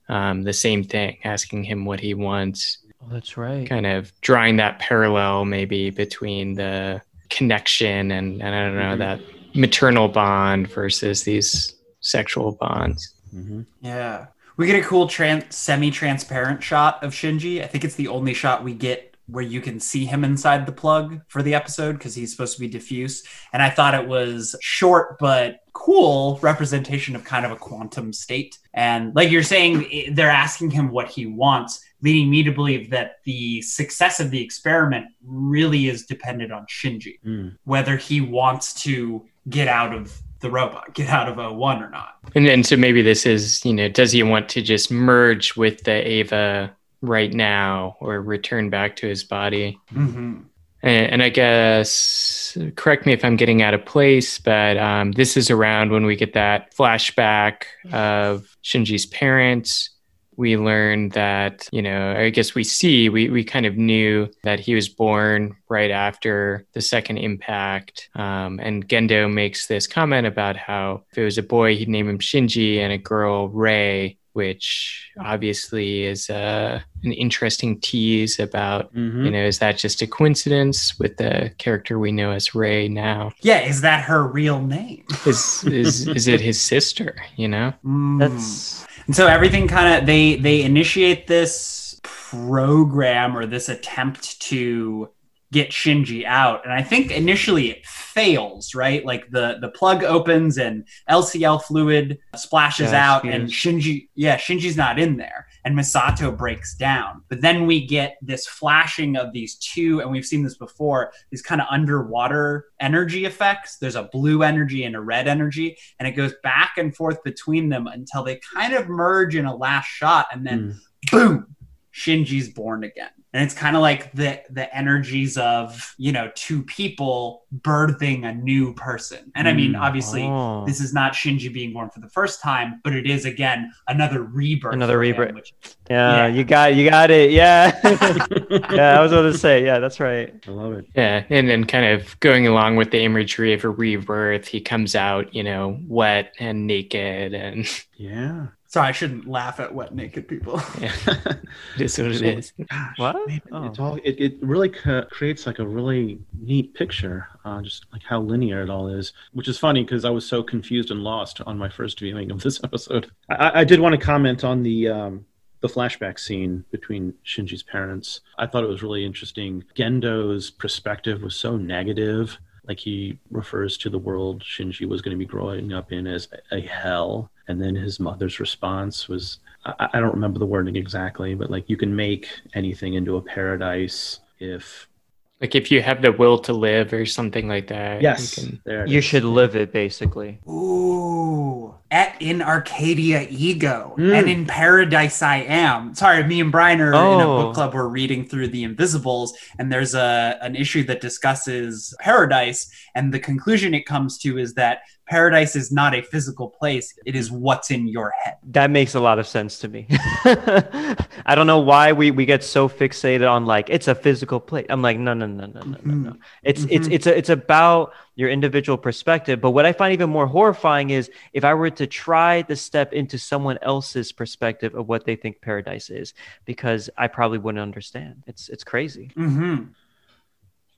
um, the same thing, asking him what he wants, Oh, that's right. kind of drawing that parallel maybe between the connection and, and I don't know, Mhm. that maternal bond versus these sexual bonds. Mm-hmm. Yeah. We get a cool tran- semi-transparent shot of Shinji. I think it's the only shot we get where you can see him inside the plug for the episode because he's supposed to be diffuse. And I thought it was short but cool representation of kind of a quantum state. And like you're saying, they're asking him what he wants, leading me to believe that the success of the experiment really is dependent on Shinji, mm. whether he wants to get out of the robot, get out of O1 or not. And and so maybe this is, you know, does he want to just merge with the Eva right now or return back to his body? Mm-hmm. And, and I guess, correct me if I'm getting out of place, but um, this is around when we get that flashback of Shinji's parents. We learn that, you know, I guess we see, we, we kind of knew that he was born right after the second impact. Um, and Gendo makes this comment about how if it was a boy, he'd name him Shinji, and a girl, Rei, which obviously is uh, an interesting tease about, Mhm. you know, is that just a coincidence with the character we know as Rei now? Yeah, is that her real name? Is is is it his sister? You know? Mm. That's And so everything kind of they they initiate this program or this attempt to get Shinji out, and I think initially it fails. Right, like the the plug opens and LCL fluid splashes Yeah, out, and Shinji yeah Shinji's not in there, and Misato breaks down. But then we get this flashing of these two, and we've seen this before. These kind of underwater energy effects. There's a blue energy and a red energy, and it goes back and forth between them until they kind of merge in a last shot, and then Mm. boom, Shinji's born again. And it's kind of like the the energies of you know two people birthing a new person. And I mean, Mm. obviously, Oh. this is not Shinji being born for the first time, but it is again another rebirth. Another for him, rebirth. which- yeah, Yeah. you got you got it. Yeah. yeah, I was about to say, yeah, that's right. I love it. Yeah, and then kind of going along with the imagery of a rebirth, he comes out, you know, wet and naked, and Yeah. Sorry, I shouldn't laugh at wet naked people. yeah, it is what it So- is. Gosh, What? man, Oh. It's all it, it really ca- creates like a really neat picture, uh, just like how linear it all is. Which is funny because I was so confused and lost on my first viewing of this episode. I, I- I did want to comment on the um, the flashback scene between Shinji's parents. I thought it was really interesting. Gendo's perspective was so negative. Like he refers to the world Shinji was going to be growing up in as a hell, and then his mother's response was I, I don't remember the wording exactly, but like you can make anything into a paradise if Like if you have the will to live or something like that. yes, you can- there You should live it basically. Ooh, Et in Arcadia ego, Mm. and in Paradise I am. Sorry, me and Brian are in a Oh. book club. We're reading through the Invisibles, and there's a an issue that discusses paradise, and the conclusion it comes to is that paradise is not a physical place; it is what's in your head. That makes a lot of sense to me. I don't know why we, we get so fixated on like it's a physical plate. I'm like no no no no no no no. It's it's Mhm. it's a, it's about your individual perspective. But what I find even more horrifying is if I were to try to step into someone else's perspective of what they think paradise is, because I probably wouldn't understand. It's it's crazy. Mm-hmm.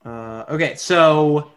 Uh, okay, so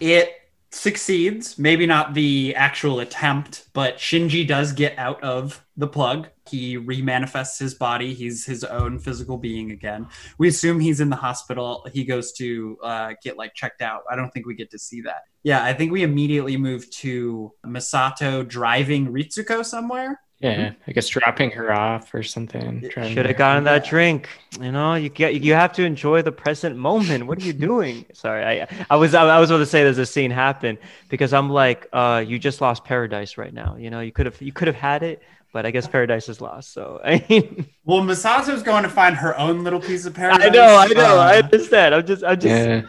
it succeeds. Maybe not the actual attempt, but Shinji does get out of the plug. He remanifests his body. He's his own physical being again. We assume he's in the hospital. He goes to uh, get like checked out. I don't think we get to see that. Yeah, I think we immediately move to Misato driving Ritsuko somewhere. Yeah, I guess dropping her off or something. Should have gotten that drink. You know, you get you have to enjoy the present moment. What are you doing? Sorry, I I was I was about to say there's a scene happen because I'm like, uh, you just lost paradise right now. You know, you could have you could have had it, but I guess paradise is lost. So I mean, Well, Misato's going to find her own little piece of paradise. I know, I know, I Uh, understand. I'm just I'm just Yeah,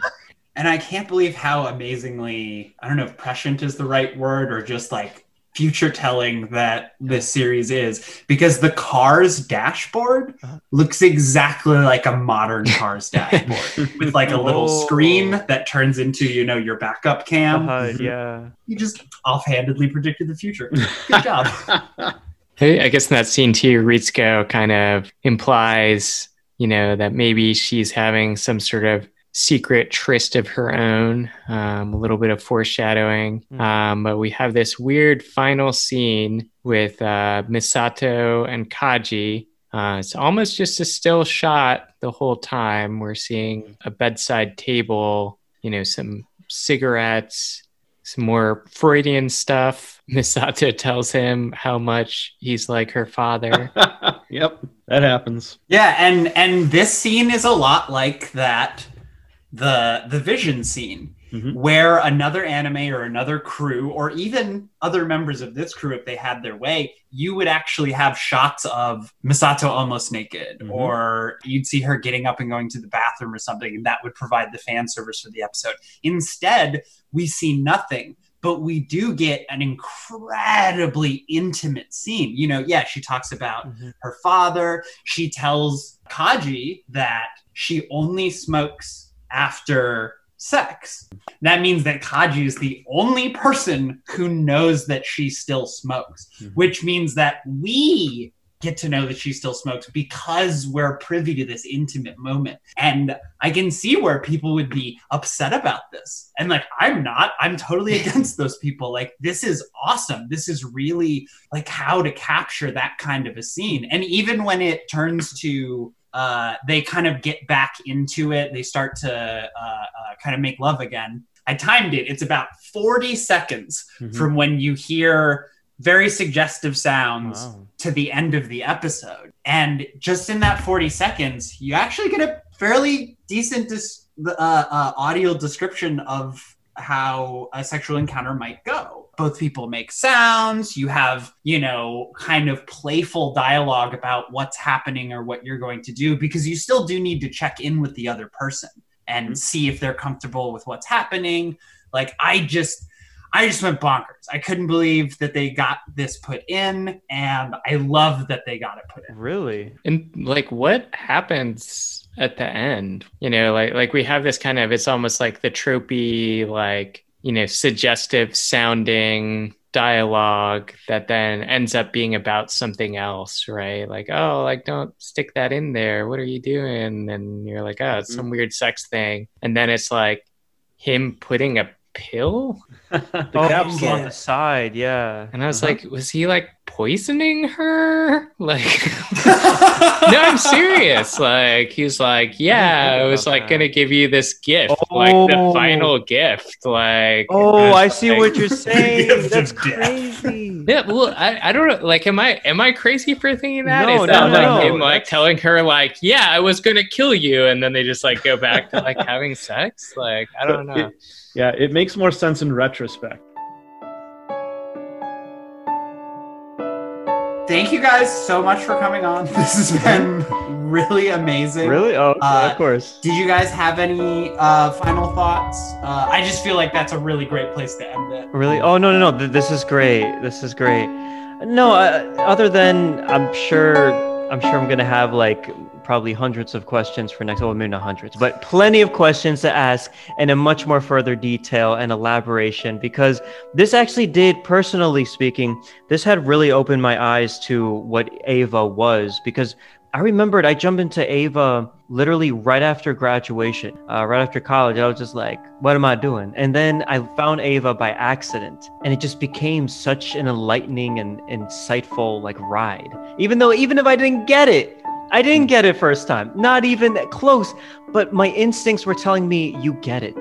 and I can't believe how amazingly I don't know if prescient is the right word or just like future telling that this series is because the car's dashboard Uh-huh. looks exactly like a modern car's dashboard with like a little Oh. screen that turns into you know your backup cam. uh, yeah. You just offhandedly predicted the future. Good job. Hey, I guess in that scene too, Ritsuko kind of implies, you know, that maybe she's having some sort of secret tryst of her own, um, a little bit of foreshadowing. Mm. Um, but we have this weird final scene with uh, Misato and Kaji. Uh, it's almost just a still shot the whole time. We're seeing a bedside table, you know, some cigarettes, some more Freudian stuff. Misato tells him how much he's like her father. yep, that happens. Yeah, and and this scene is a lot like that the the vision scene Mhm. where another anime or another crew or even other members of this crew if they had their way you would actually have shots of Misato almost naked Mhm. or you'd see her getting up and going to the bathroom or something and that would provide the fan service for the episode instead we see nothing but we do get an incredibly intimate scene you know yeah she talks about Mhm. her father. She tells Kaji that she only smokes after sex. That means that Kaji is the only person who knows that she still smokes, Mhm. which means that we get to know that she still smokes because we're privy to this intimate moment. And I can see where people would be upset about this. And like, I'm not, I'm totally against those people. Like, this is awesome. This is really like how to capture that kind of a scene. And even when it turns to, uh, they kind of get back into it, they start to uh, uh, kind of make love again. I timed it. It's about 40 seconds Mhm. from when you hear very suggestive sounds Wow. to the end of the episode. And just in that 40 seconds, you actually get a fairly decent dis- uh, uh, audio description of how a sexual encounter might go. Both people make sounds. You have, you know, kind of playful dialogue about what's happening or what you're going to do because you still do need to check in with the other person and mm-hmm. see if they're comfortable with what's happening. Like, I just. I just went bonkers. I couldn't believe that they got this put in, and I love that they got it put in. Really? And like, what happens at the end? You know, like like we have this kind of it's almost like the tropey, like you know, suggestive sounding dialogue that then ends up being about something else, right? Like, oh, like don't stick that in there. What are you doing? And you're like, oh, it's some mm. weird sex thing. And then it's like him putting a pill oh, capsule. on the side, yeah. and i was Uh-huh. like was he like poisoning her like no i'm serious like he's like yeah i was like that. gonna give you this gift like the Oh. final gift like Oh, I see like- what you're saying. That's crazy. yeah well I, I don't know like am i am i crazy for thinking that No, is no, that like no, him like that's- telling her like yeah i was gonna kill you and then they just like go back to like having sex like i don't know It- yeah, it makes more sense in retrospect. Thank you guys so much for coming on. This has been really amazing. Really? Oh, okay, Uh, of course. Did you guys have any uh, final thoughts? Uh, I just feel like that's a really great place to end it. Really? Oh no, no, no! This is great. This is great. No, uh, other than I'm sure, I'm sure I'm gonna have like probably hundreds of questions for next. Well, maybe not hundreds, but plenty of questions to ask, and in much more further detail and elaboration. Because this actually did, personally speaking, this had really opened my eyes to what Eva was. Because I remembered I jumped into Eva literally right after graduation, uh, right after college. I was just like, what am I doing? And then I found Eva by accident, and it just became such an enlightening and insightful like ride. Even though, even if I didn't get it, I didn't get it first time, not even close, but my instincts were telling me you get it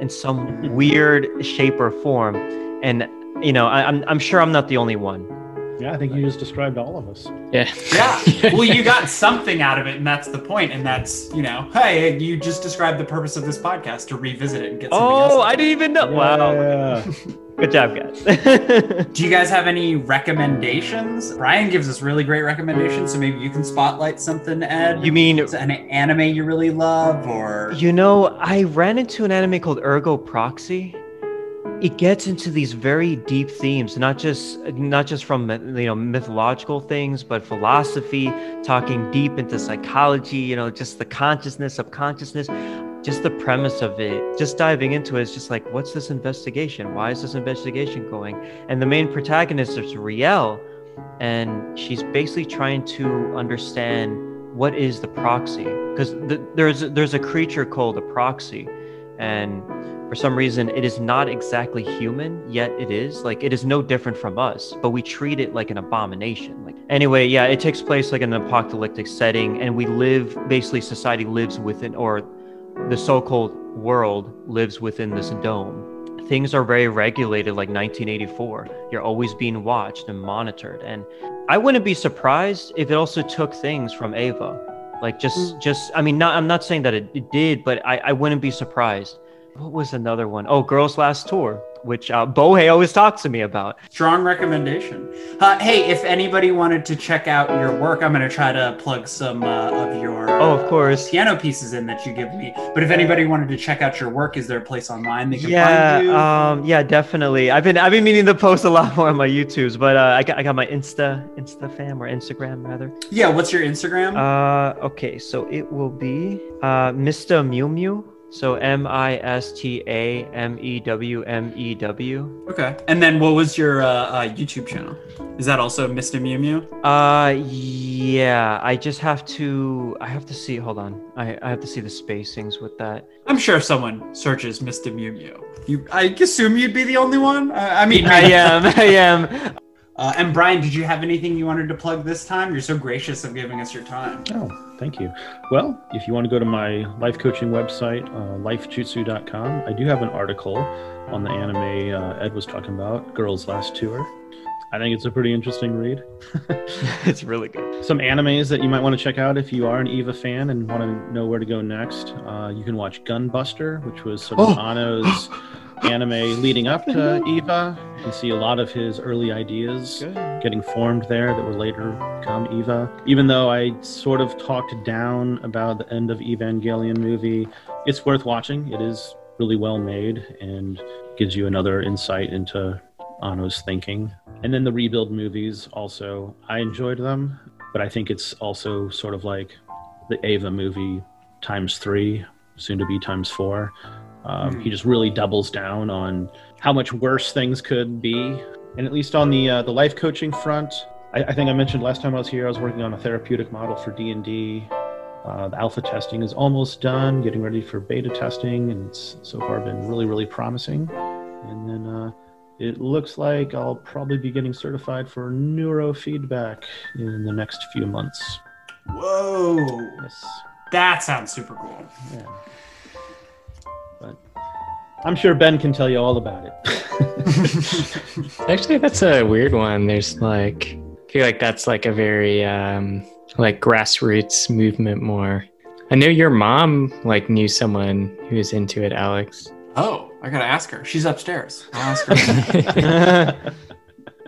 in some weird shape or form. And you know, I, I'm I'm sure I'm not the only one. Yeah, I think you just described all of us. yeah Yeah. well, you got something out of it, and that's the point. And that's, you know, hey, you just described the purpose of this podcast to revisit it and get something oh, else. Oh, out I didn't even know. Wow, Yeah. good job, guys. Do you guys have any recommendations? Brian gives us really great recommendations, so maybe you can spotlight something, Ed. you mean an anime you really love, or You know, I ran into an anime called Ergo Proxy. It gets into these very deep themes, not just not just from you know mythological things, but philosophy, talking deep into psychology, you know, just the consciousness, subconsciousness, just the premise of it. Just diving into it is just like, what's this investigation? Why is this investigation going? And the main protagonist is Re-l, and she's basically trying to understand what is the proxy because th- there's there's a creature called a proxy and for some reason it is not exactly human yet it is like it is no different from us but we treat it like an abomination like anyway yeah it takes place like an apocalyptic setting and we live basically society lives within or the so-called world lives within this dome. Things are very regulated like 1984 you're always being watched and monitored. And i wouldn't be surprised if it also took things from Eva. Like just mm. just i mean not i'm not saying that it, it did but I, I wouldn't be surprised. What was another one? Oh, girls last tour which uh, bohei always talks to me about strong recommendation? Uh, hey, if anybody wanted to check out your work, I'm going to try to plug some uh, of your oh of course piano pieces in that you give me. But if anybody wanted to check out your work, is there a place online they can yeah find you? um yeah definitely i've been i've been meaning to post a lot more on my youtubes but uh i got, I got my insta insta fam or instagram rather yeah, what's your Instagram? Uh, okay, so it will be uh, Mr. Mew Mew. So M I S T A M E W M E W. Okay. And then what was your uh, uh, YouTube channel? Is that also Mr. Mew Mew? Uh, yeah. I just have to. I have to see. Hold on. I I have to see the spacings with that. I'm sure if someone searches Mr. Mew Mew, you, I assume you'd be the only one. Uh, I mean, I am. I am. Uh, and Brian, did you have anything you wanted to plug this time? You're so gracious of giving us your time. Oh, thank you. Well, if you want to go to my life coaching website, uh, lifejutsu.com, I do have an article on the anime uh, Ed was talking about, Girls Last Tour. I think it's a pretty interesting read. it's really good. Some animes that you might want to check out if you are an Eva fan and want to know where to go next. Uh, you can watch Gunbuster, which was sort of Oh. Anime leading up to Eva. You can see a lot of his early ideas Good. getting formed there that would later become Eva. Even though I sort of talked down about the end of Evangelion movie, it's worth watching. It is really well made and gives you another insight into Anno's thinking. And then the rebuild movies also, I enjoyed them, but I think it's also sort of like the Eva movie times three, soon to be times four. Um, He just really doubles down on how much worse things could be and at least on the uh, the life coaching front, I, I think I mentioned last time I was here, I was working on a therapeutic model for D and D. Uh, the alpha testing is almost done, getting ready for beta testing, and it's so far been really, really promising. And then uh, it looks like I'll probably be getting certified for neurofeedback in the next few months. Whoa. Yes, That sounds super cool. yeah. But I'm sure Ben can tell you all about it. Actually, that's a weird one. There's like, I feel like that's like a very um, like grassroots movement more. I know your mom like knew someone who was into it, Alex. Oh, I gotta ask her. She's upstairs. I'll ask her.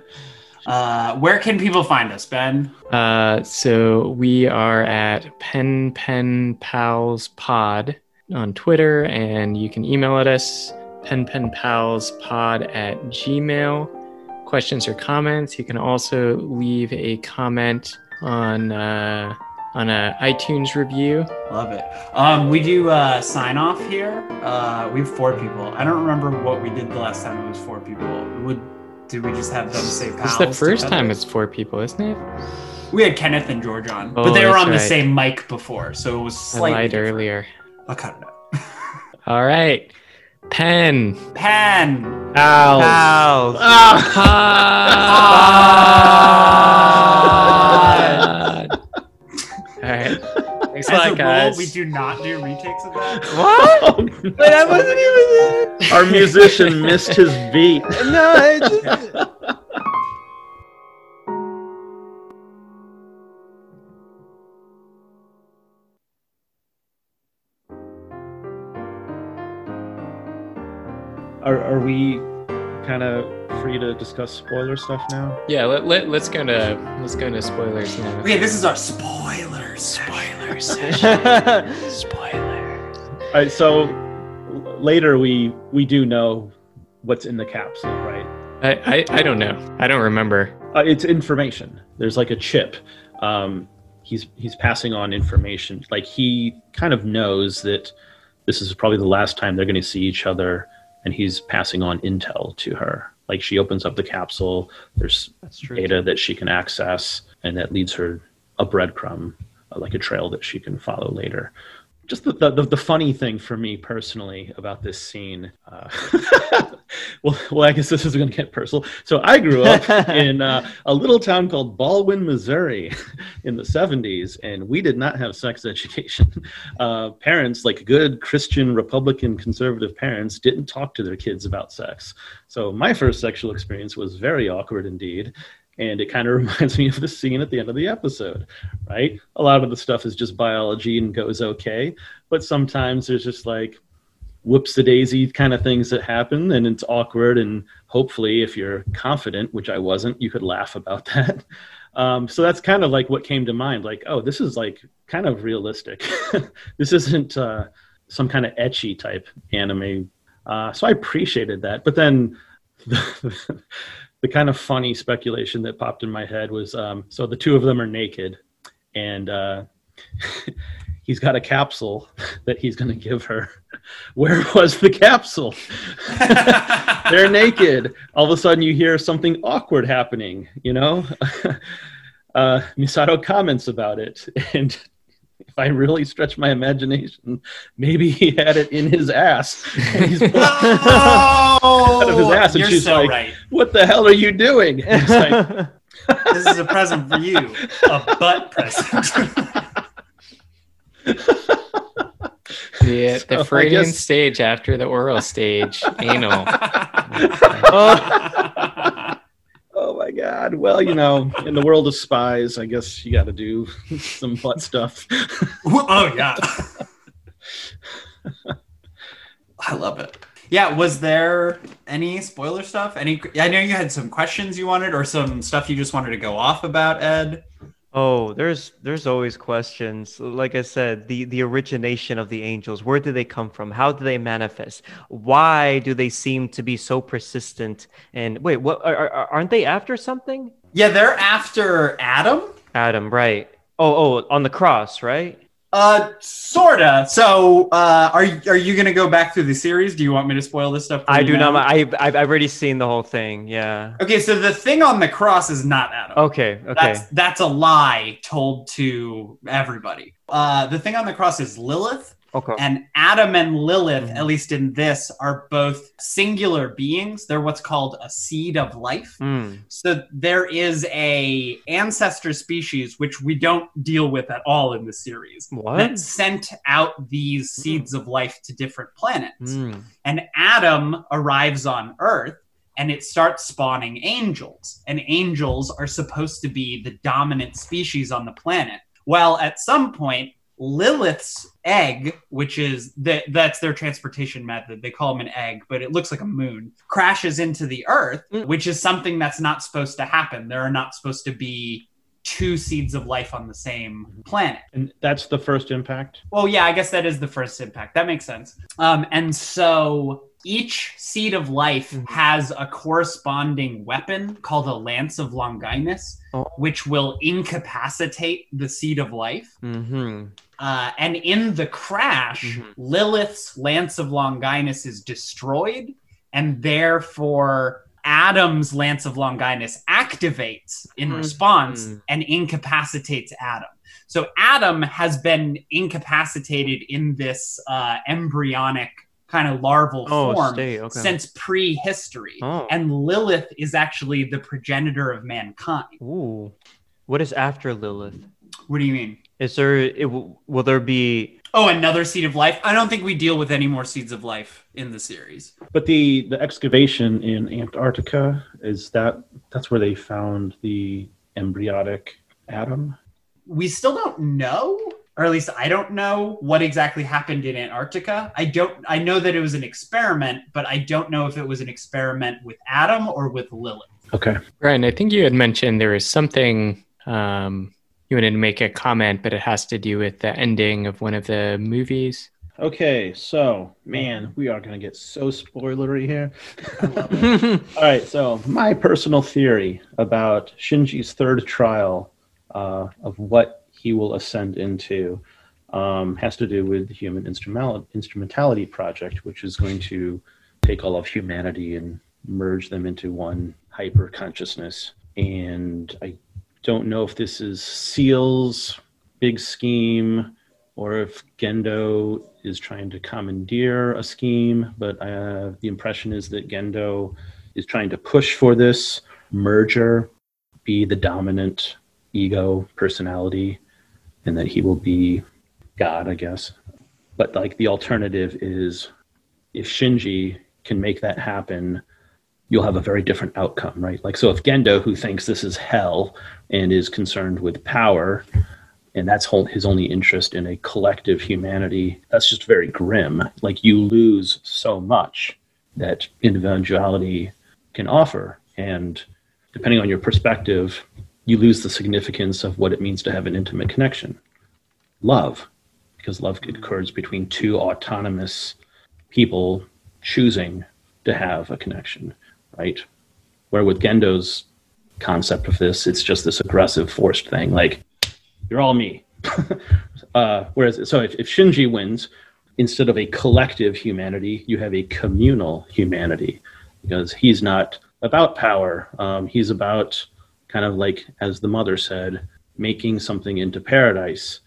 uh, where can people find us, Ben? Uh, so we are at Pen Pen Pals Pod on Twitter, and you can email at us penpenpalspod at gmail. Questions or comments. You can also leave a comment on uh, on a iTunes review. Love it. Um, we do uh, sign off here. Uh, we have four people. I don't remember what we did the last time it was four people. Would did we just have them say pals? is the first together? time it's four people, isn't it? we had Kenneth and George on, Oh, but they were on the same mic before, so it was I slightly lied different. earlier. I'll cut it out. All right, Pen Pen. Ow. Pals. Pod. Ah, All right. Thanks As a a lot, rule, guys. we do not do retakes of that. What? Wait, I wasn't even Our musician missed his beat. No, I just. Are, are we kind of free to discuss spoiler stuff now? Yeah, let, let, let's go to let's go to spoilers now. Okay, this is our spoilers. Spoilers. Spoilers. All right, so later we we do know what's in the capsule, right? I, I I don't know. I don't remember. Uh, it's information. There's like a chip. Um, he's he's passing on information. Like he kind of knows that this is probably the last time they're going to see each other, and he's passing on intel to her. Like she opens up the capsule. There's data that she can access, and that leads her a breadcrumb, like a trail that she can follow later. Just the, the, the funny thing for me personally about this scene. Uh, well, well, I guess this is going to get personal. So I grew up in uh, a little town called Baldwin, Missouri, in the '70s, and we did not have sex education. Uh, parents, like good Christian, Republican, conservative parents, didn't talk to their kids about sex. So my first sexual experience was very awkward indeed. And it kind of reminds me of the scene at the end of the episode, right? A lot of the stuff is just biology and goes okay. But sometimes there's just like whoops a daisy kind of things that happen and it's awkward. And hopefully, if you're confident, which I wasn't, you could laugh about that. Um, so that's kind of like what came to mind like, oh, this is like kind of realistic. this isn't uh, some kind of ecchi type anime. Uh, so I appreciated that. But then the, the kind of funny speculation that popped in my head was um, so the two of them are naked and uh, he's got a capsule that he's going to give her Where was the capsule? They're naked. All of a sudden, you hear something awkward happening. You know, uh, Misato comments about it, and if I really stretch my imagination, maybe he had it in his ass. And he's oh, out of his ass, and you're she's so like, right. "What the hell are you doing?" And he's like, This is a present for you, a butt present. The, So, the Freudian guess- stage after the oral stage, anal. "Oh my god!" Well, you know, in the world of spies, I guess you got to do some butt stuff. oh yeah. I love it. Yeah, was there any spoiler stuff? Any I know you had some questions you wanted or some stuff you just wanted to go off about, Ed. Oh, there's there's always questions. Like I said, the the origination of the angels. Where do they come from? How do they manifest? Why do they seem to be so persistent? And wait, what are, are, aren't they after something? Yeah, they're after Adam. Adam, right? Oh, oh, on the cross, right? Uh, sorta. So, uh, are are you gonna go back through the series? Do you want me to spoil this stuff? for I do now? not. I I've, I've already seen the whole thing. Yeah. Okay, so the thing on the cross is not Adam. Okay. Okay. That's that's a lie told to everybody. Uh, the thing on the cross is Lilith, okay. and Adam and Lilith, Mhm. at least in this, are both singular beings. They're what's called a seed of life. Hmm. So there is a ancestor species which we don't deal with at all in the series What? that sent out these seeds of life to different planets. Hmm. And Adam arrives on Earth and it starts spawning angels. And angels are supposed to be the dominant species on the planet. Well, at some point, Lilith's egg, which is that that's their transportation method, they call them an egg, but it looks like a moon, crashes into the Earth, Mm. which is something that's not supposed to happen. There are not supposed to be two seeds of life on the same planet. And that's the first impact. Well, yeah, I guess that is the first impact. That makes sense. Um, and so each seed of life Mhm. has a corresponding weapon called a Lance of Longinus, Oh. which will incapacitate the seed of life. Hmm. Uh, and in the crash, Mhm. Lilith's Lance of Longinus is destroyed, and therefore Adam's Lance of Longinus activates in Mhm. response and incapacitates Adam. So Adam has been incapacitated in this uh, embryonic kind of larval Oh, form stay. Okay. since prehistory. Oh. And Lilith is actually the progenitor of mankind. Ooh. What is after Lilith? What do you mean? Is there? It, will will there be? Oh, another seed of life? I don't think we deal with any more seeds of life in the series. But the the excavation in Antarctica is that that's where they found the embryonic Adam. We still don't know, or at least I don't know what exactly happened in Antarctica. I don't I know that it was an experiment, but I don't know if it was an experiment with Adam or with Lilith. Okay. Brian, I think you had mentioned there was something um, you wanted to make a comment, but it has to do with the ending of one of the movies. Okay, so man, we are gonna get so spoilery here. All right, so my personal theory about Shinji's third trial uh, of what he will ascend into um, has to do with the Human Instrumental- Instrumentality Project, which is going to take all of humanity and merge them into one hyper consciousness. And I don't know if this is SEELE's big scheme or if Gendo is trying to commandeer a scheme, but uh, the impression is that Gendo is trying to push for this merger, be the dominant ego personality, and that he will be God, I guess. But like the alternative is if Shinji can make that happen, you'll have a very different outcome, right? Like, so if Gendo, who thinks this is hell and is concerned with power, and that's his only interest in a collective humanity, that's just very grim. Like, you lose so much that individuality can offer. And depending on your perspective, you lose the significance of what it means to have an intimate connection. Love, because love occurs between two autonomous people choosing to have a connection, right? Where with Gendo's concept of this, it's just this aggressive, forced thing. Like, you're all me. uh, whereas, so if, if Shinji wins, instead of a collective humanity, you have a communal humanity because he's not about power. Um, he's about kind of like, as the mother said, making something into paradise.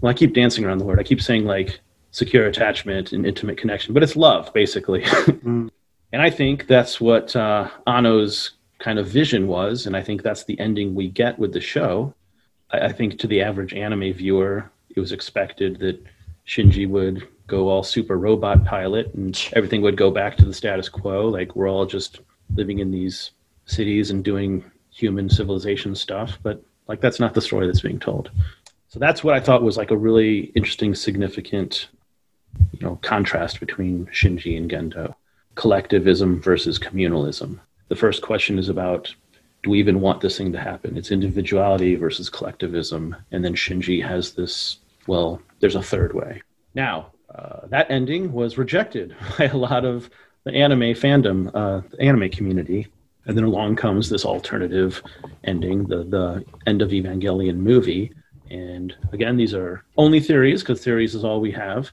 Well, I keep dancing around the word. I keep saying like secure attachment and intimate connection, but it's love basically. mm. And I think that's what uh, Anno's kind of vision was, and I think that's the ending we get with the show. I, I think to the average anime viewer, it was expected that Shinji would go all super robot pilot and everything would go back to the status quo. Like we're all just living in these cities and doing human civilization stuff. But like that's not the story that's being told. So that's what I thought was like a really interesting, significant, you know, contrast between Shinji and Gendo. Collectivism versus communalism. The first question is about do we even want this thing to happen? It's individuality versus collectivism. And then Shinji has this, well, there's a third way. Now, uh, that ending was rejected by a lot of the anime fandom, uh, the anime community. And then along comes this alternative ending, the, the end of Evangelion movie. And again, these are only theories because theories is all we have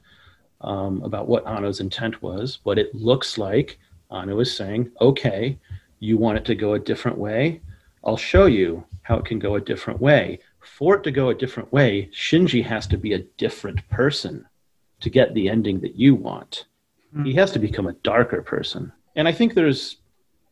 um, about what Anno's intent was. But it looks like Anno is saying, okay, you want it to go a different way? I'll show you how it can go a different way. For it to go a different way, Shinji has to be a different person to get the ending that you want. Mm-hmm. He has to become a darker person. And I think there's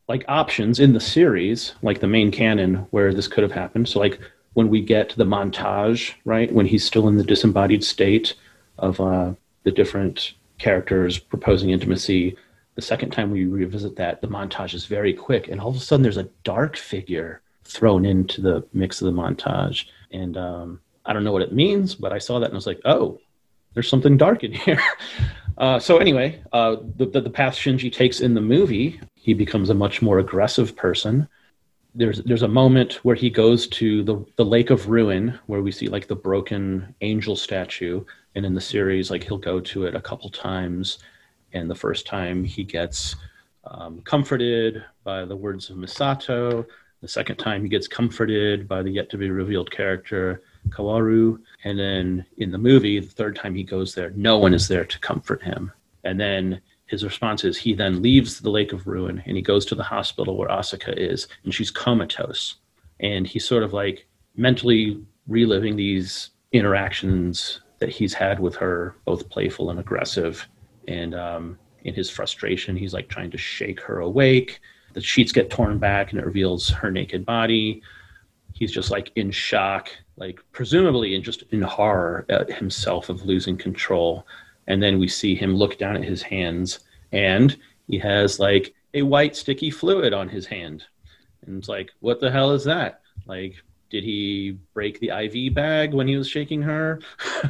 like options in the series, like the main canon, where this could have happened. So, like when we get the montage, right, when he's still in the disembodied state of uh, the different characters proposing intimacy, the second time we revisit that, the montage is very quick, and all of a sudden there's a dark figure thrown into the mix of the montage. And um, I don't know what it means, but I saw that and I was like, oh, there's something dark in here. Uh, so anyway, uh, the, the, the path Shinji takes in the movie, he becomes a much more aggressive person. There's there's a moment where he goes to the the lake of ruin where we see like the broken angel statue, and in the series like he'll go to it a couple times, and the first time he gets um, comforted by the words of Misato. The second time he gets comforted by the yet to be revealed character Kaworu And then in the movie, the third time he goes there, no one is there to comfort him. And then his response is he then leaves the Lake of Ruin and he goes to the hospital where Asuka is, and she's comatose. And he's sort of like mentally reliving these interactions that he's had with her, both playful and aggressive. And um, in his frustration, he's like trying to shake her awake. The sheets get torn back and it reveals her naked body. He's just like in shock like presumably in just in horror at himself of losing control. And then we see him look down at his hands and he has like a white sticky fluid on his hand. And it's like, what the hell is that? Like, did he break the IV bag when he was shaking her?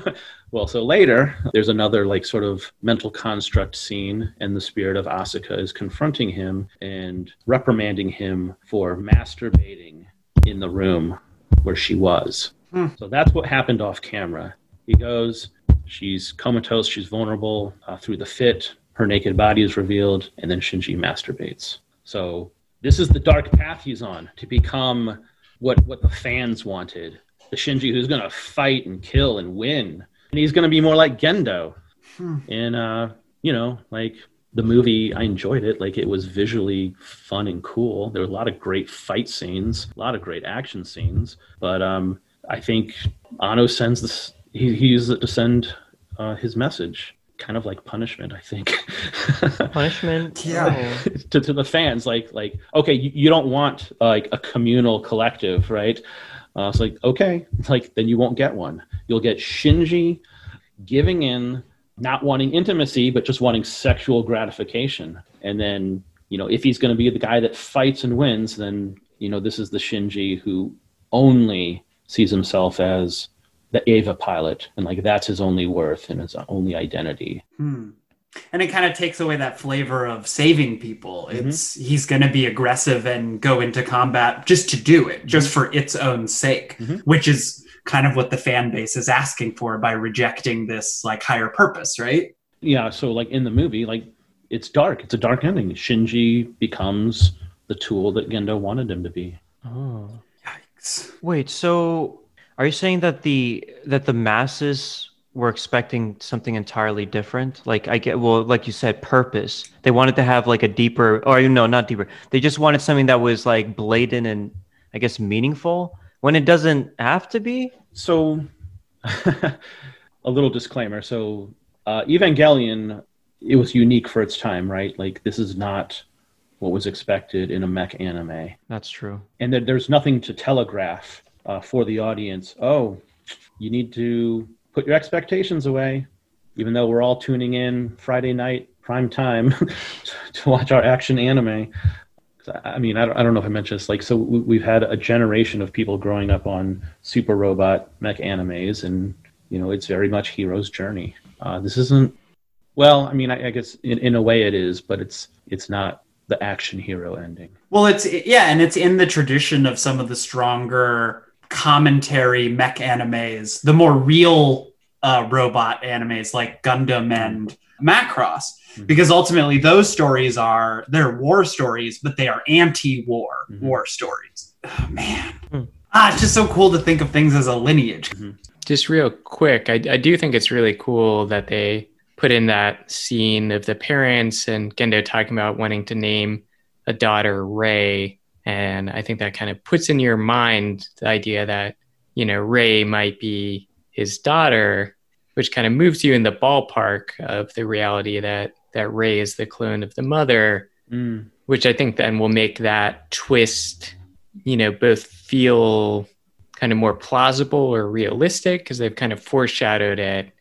well, so later, there's another like sort of mental construct scene, and the spirit of Asuka is confronting him and reprimanding him for masturbating in the room where she was. Hmm. So that's what happened off camera. He goes, she's comatose, she's vulnerable uh, through the fit, her naked body is revealed, and then Shinji masturbates. So this is the dark path he's on to become what what the fans wanted. The Shinji who's going to fight and kill and win, and he's going to be more like Gendo. Hmm. And uh, you know, like the movie, I enjoyed it. Like it was visually fun and cool. There were a lot of great fight scenes, a lot of great action scenes. But um, I think Anno sends this. He, he uses it to send uh, his message, kind of like punishment. I think. punishment, yeah. to to the fans, like like okay, you, you don't want like a communal collective, right? Uh, it's like okay, like then you won't get one. You'll get Shinji giving in not wanting intimacy, but just wanting sexual gratification. And then, you know, if he's going to be the guy that fights and wins, then, you know, this is the Shinji who only sees himself as the Eva pilot. And like that's his only worth and his only identity. Hmm. And it kind of takes away that flavor of saving people. Mm-hmm. It's he's going to be aggressive and go into combat just to do it, just mm-hmm. for its own sake, mm-hmm. which is kind of what the fan base is asking for by rejecting this like higher purpose, right? Yeah. So like in the movie, like it's dark. It's a dark ending. Shinji becomes the tool that Gendo wanted him to be. Oh. Yikes. Wait, so are you saying that the that the masses were expecting something entirely different. Like I get, well, like you said, purpose. They wanted to have like a deeper, or no, not deeper. They just wanted something that was like blatant and I guess meaningful when it doesn't have to be. So, a little disclaimer. So, uh, Evangelion, it was unique for its time, right? Like this is not what was expected in a mech anime, That's true. and that there's nothing to telegraph uh, for the audience. Oh, you need to put your expectations away, even though we're all tuning in Friday night prime time to watch our action anime I mean, I don't, I don't know if I mentioned this. Like, so we- we've had a generation of people growing up on super robot mech animes, and you know, it's very much hero's journey. Uh, this isn't. Well, I mean, I, I guess in, in a way it is, but it's it's not the action hero ending. Well, it's yeah, and it's in the tradition of some of the stronger commentary mech animes, the more real uh, robot animes like Gundam and Macross, Mhm. because ultimately those stories are they're war stories, but they are anti-war Mhm. war stories. Oh, man, Hmm. ah, it's just so cool to think of things as a lineage. Just real quick, I, I do think it's really cool that they put in that scene of the parents and Gendo talking about wanting to name a daughter Rei. And I think that kind of puts in your mind the idea that, you know, Rei might be his daughter, which kind of moves you in the ballpark of the reality that, that Rei is the clone of the mother Mm. which I think then will make that twist, you know, both feel kind of more plausible or realistic because they've kind of foreshadowed it.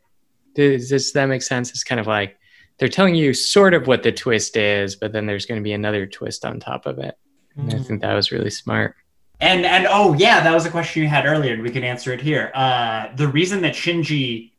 Does, does that make sense? It's kind of like they're telling you sort of what the twist is, but then there's going to be another twist on top of it. And I think that was really smart. And and oh yeah, that was a question you had earlier, and we can answer it here. Uh, the reason that Shinji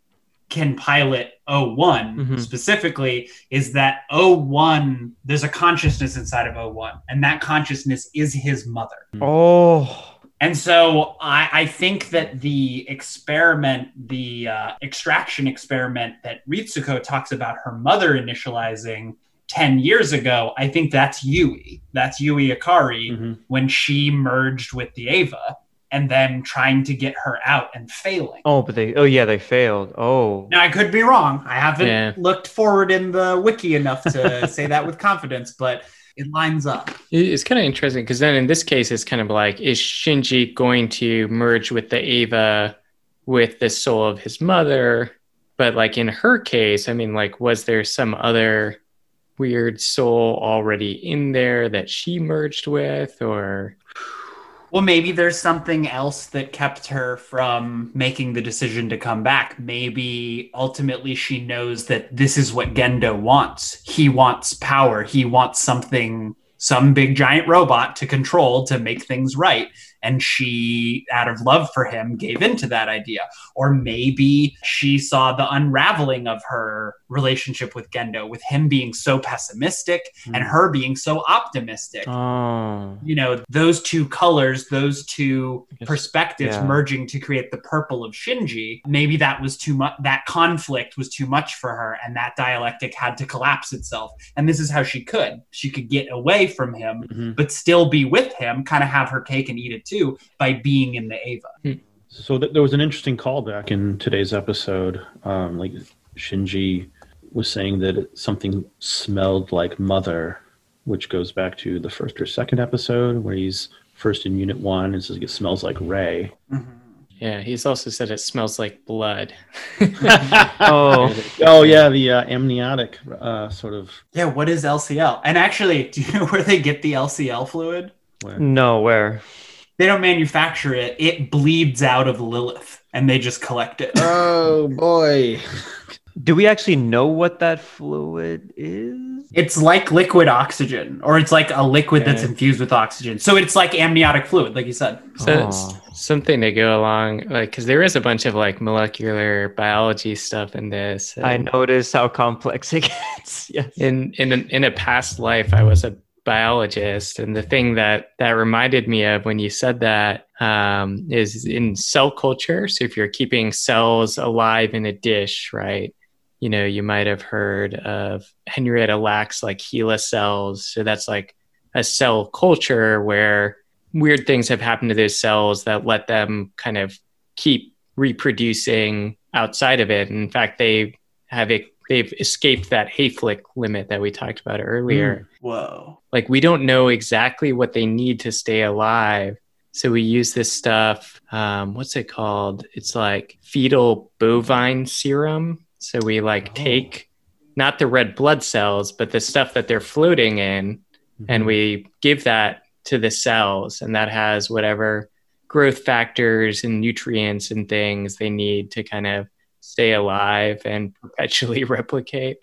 can pilot O1 Mhm. specifically is that O1 there's a consciousness inside of O1, and that consciousness is his mother. Oh, And so I, I think that the experiment, the uh, extraction experiment that Ritsuko talks about her mother initializing 10 years ago, I think that's Yui. That's Yui Ikari Mhm. when she merged with the Eva and then trying to get her out and failing. oh, but they, oh yeah, they failed. Oh, Now, I could be wrong. I haven't Yeah. looked forward in the wiki enough to say that with confidence, but it lines up. It's kind of interesting because then in this case, it's kind of like, is Shinji going to merge with the Eva with the soul of his mother? But like in her case, I mean, like, was there some other weird soul already in there that she merged with? Or Well, maybe there's something else that kept her from making the decision to come back. Maybe ultimately she knows that this is what Gendo wants. He wants power. He wants something, some big giant robot to control to make things right. And she, out of love for him, gave into that idea. Or maybe she saw the unraveling of her relationship with Gendo, with him being so pessimistic and her being so optimistic oh, you know those two colors those two guess- perspectives yeah. merging to create the purple of shinji maybe that was too much that conflict was too much for her and that dialectic had to collapse itself and this is how she could she could get away from him Mhm. but still be with him kind of have her cake and eat it too by being in the Eva So th- there was an interesting callback in today's episode. Um, like Shinji was saying that something smelled like mother, which goes back to the first or second episode where he's first in Unit One and says it smells like Rei. yeah, he's also said it smells like blood. oh, Oh yeah, the uh, amniotic uh, sort of. yeah what is lcl and actually do you know where they get the lcl fluid Where, no, where? They don't manufacture it it bleeds out of lilith and they just collect it oh boy! Do we actually know what that fluid is? It's like liquid oxygen, or it's like a liquid that's infused with oxygen. So it's like amniotic fluid, like you said. So Oh. s- something to go along, like, because there is a bunch of like molecular biology stuff in this. I and noticed how complex it gets. Yes. In in a, in a past life, I was a biologist, and the thing that that reminded me of when you said that um, is in cell culture. So if you're keeping cells alive in a dish, right? You know, you might have heard of Henrietta Lacks like HeLa cells. So that's like a cell culture where weird things have happened to those cells that let them kind of keep reproducing outside of it. In fact, they have it, they've escaped that Hayflick limit that we talked about earlier. Whoa. Like we don't know exactly what they need to stay alive. So we use this stuff. Um, what's it called? It's like fetal bovine serum. So we like Oh. take not the red blood cells, but the stuff that they're floating in, and we give that to the cells, and that has whatever growth factors and nutrients and things they need to kind of stay alive and perpetually replicate.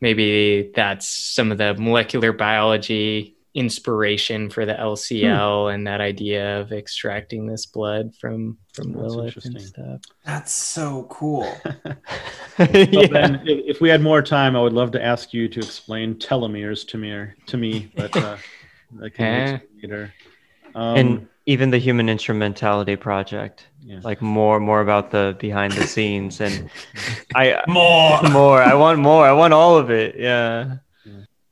Maybe that's some of the molecular biology inspiration for the LCL and that idea of extracting this blood from from That's Lilith and stuff. That's so cool. Well, yeah. Ben, if, if we had more time, I would love to ask you to explain telomeres to me, to me, but uh, I can Eh. wait till later. Um, and even the human instrumentality project yeah. like more more about the behind the scenes and i More. more i want more i want all of it yeah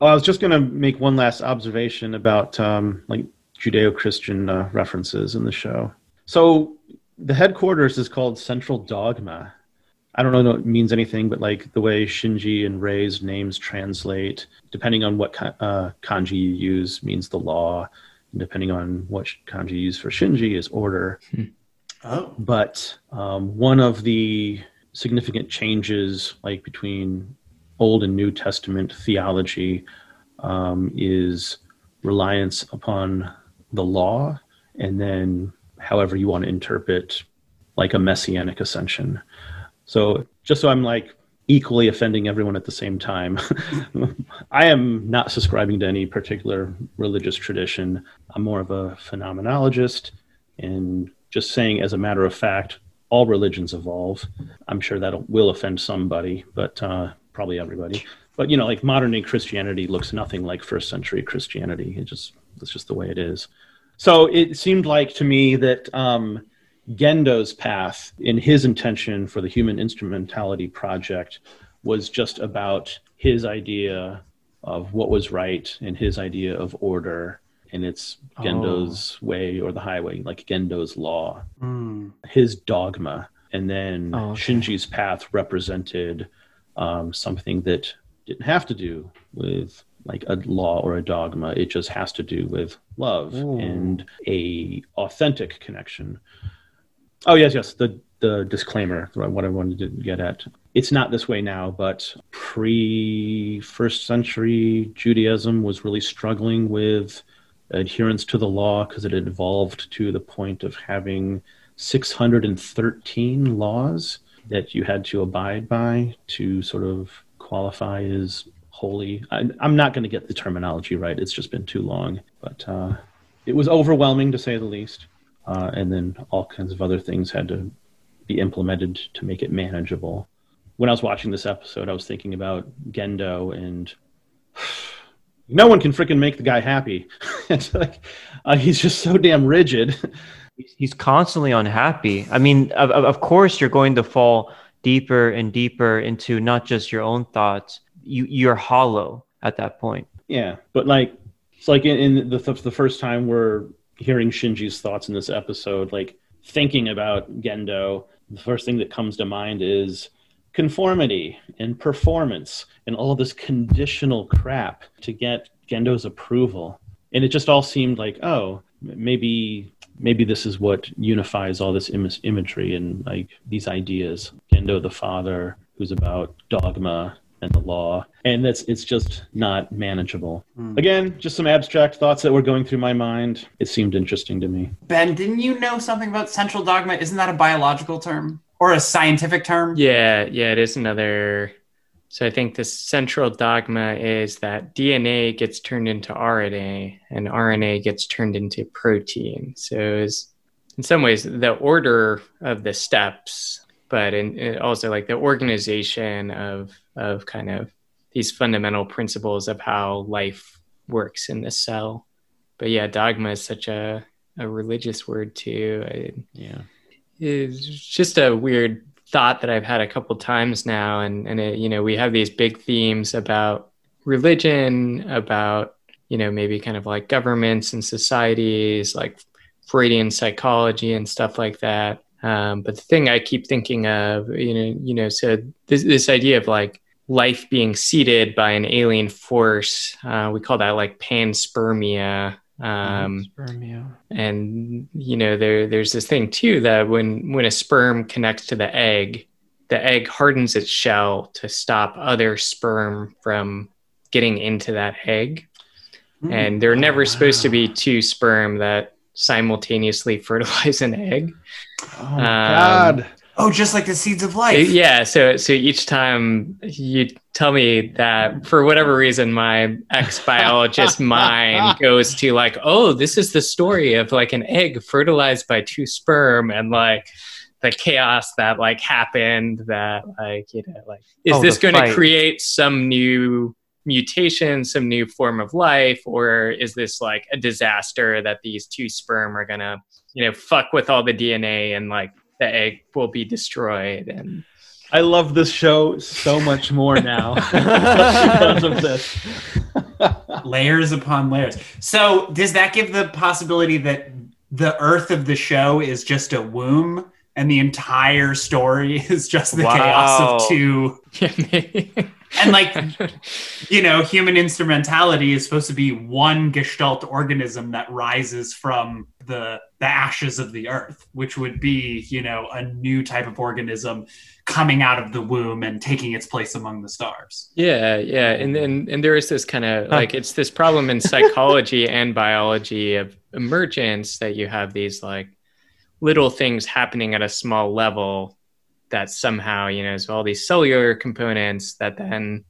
Oh, I was just going to make one last observation about um, like Judeo-Christian uh, references in the show. So the headquarters is called Central Dogma. I don't know if it means anything, but like the way Shinji and Rei's names translate, depending on what uh, kanji you use, means the law, and depending on what kanji you use for Shinji is order. Oh. But um, one of the significant changes, like between Old and New Testament theology, um, is reliance upon the law, and then however you want to interpret, like a messianic ascension. So, just so I'm like equally offending everyone at the same time, I am not subscribing to any particular religious tradition. I'm more of a phenomenologist. And just saying as a matter of fact all religions evolve. I'm sure that will offend somebody but uh, probably everybody. But you know like modern day christianity looks nothing like first century christianity. It just it's just the way it is. So it seemed like to me that um, gendo's path in his intention for the human instrumentality project was just about his idea of what was right and his idea of order and it's gendo's way or the highway like gendo's law Hmm. his dogma, and then Oh, okay. Shinji's path represented um, something that didn't have to do with like a law or a dogma. It just has to do with love Ooh. and a authentic connection. Oh yes, yes. The the disclaimer, what I wanted to get at. It's not this way now, but pre first century Judaism was really struggling with adherence to the law because it had evolved to the point of having 613 laws that you had to abide by to sort of qualify as holy. I, I'm not going to get the terminology right. It's just been too long, but uh, it was overwhelming to say the least. Uh, and then all kinds of other things had to be implemented to make it manageable. When I was watching this episode, I was thinking about Gendo and no one can freaking make the guy happy. it's like uh, he's just so damn rigid. He's- constantly unhappy i mean of, of course you're going to fall deeper and deeper into not just your own thoughts you you're hollow at that point yeah, but like it's like in, in the the first time we're hearing Shinji's thoughts in this episode, like thinking about Gendo, the first thing that comes to mind is conformity and performance and all this conditional crap to get Gendo's approval. And it just all seemed like, oh, maybe maybe this is what unifies all this Im- imagery and like these ideas. Gendo the father, who's about dogma and the law, and that's it's just not manageable. Hmm. Again, just some abstract thoughts that were going through my mind. It seemed interesting to me. Ben, didn't you know something about central dogma? Isn't that a biological term or a scientific term? Yeah, yeah, it is another. So I think the central dogma is that DNA gets turned into RNA and RNA gets turned into protein. So it's in some ways the order of the steps, but in, in also like the organization of of kind of these fundamental principles of how life works in the cell. But yeah, dogma is such a a religious word too. I, Yeah. it's just a weird thought that I've had a couple times now, and and it, you know we have these big themes about religion, about you know maybe kind of like governments and societies, like Freudian psychology and stuff like that. Um, but the thing I keep thinking of, you know, you know, so this this idea of like life being seeded by an alien force, uh, we call that like panspermia. Um, Spermia. and you know, there there's this thing too that when when a sperm connects to the egg, the egg hardens its shell to stop other sperm from getting into that egg. And there are never supposed to be two sperm that simultaneously fertilize an egg. Oh Um, god. Oh, just like the seeds of life. Yeah, so so each time you tell me that for whatever reason my ex biologist mind goes to like, oh, this is the story of like an egg fertilized by two sperm and like the chaos that like happened that like you know like is Oh, this going to create some new mutation some new form of life or is this like a disaster that these two sperm are going to you know fuck with all the dna and like the egg will be destroyed and I love this show so much more now because of this. layers upon layers. So, does that give the possibility that the Earth of the show is just a womb, and the entire story is just the chaos of two? And like, you know, human instrumentality is supposed to be one gestalt organism that rises from the the ashes of the earth, which would be, you know, a new type of organism coming out of the womb and taking its place among the stars. Yeah, yeah, and and and there is this kind of like it's this problem in psychology and biology of emergence that you have these like little things happening at a small level that somehow you know so all these cellular components that then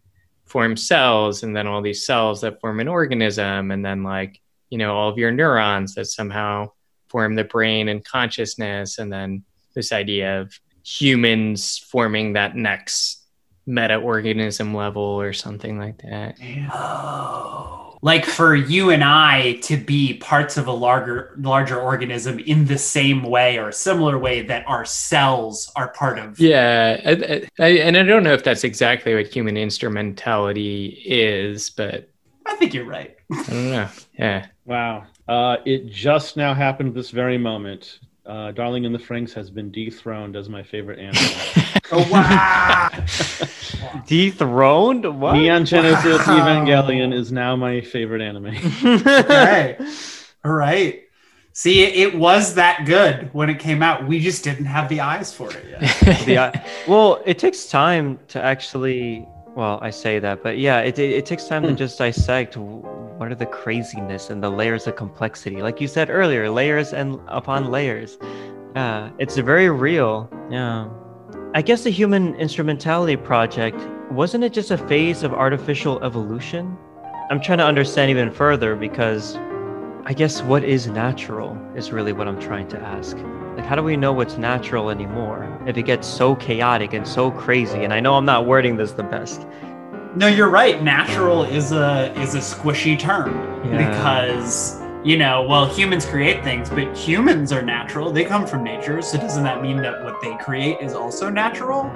form cells and then all these cells that form an organism and then like you know all of your neurons that somehow form the brain and consciousness and then this idea of humans forming that next meta organism level or something like that. Oh. Like for you and I to be parts of a larger larger organism in the same way or a similar way that our cells are part of. Yeah, I, I, and I don't know if that's exactly what human instrumentality is, but I think you're right. I don't know. Yeah. Wow. Uh, it just now happened this very moment. Uh, Darling in the Franxx has been dethroned as my favorite anime. Oh wow. Dethroned? What? Neon Genesis Wow. Evangelion is now my favorite anime. okay. All right. See, it, it was that good when it came out. We just didn't have the eyes for it yet. The eye- well, it takes time to actually. Well, I say that, but yeah, it, it, it takes time to Hmm. just dissect w- what are the craziness and the layers of complexity. Like you said earlier, layers and upon layers. Yeah, it's very real. Yeah. I guess the Human Instrumentality Project wasn't it just a phase of artificial evolution? I'm trying to understand even further because I guess what is natural is really what I'm trying to ask. Like, how do we know what's natural anymore if it gets so chaotic and so crazy? And I know I'm not wording this the best. No, you're right. Natural is a is a squishy term Yeah. because you know, well, humans create things, but humans are natural. They come from nature. So doesn't that mean that what they create is also natural?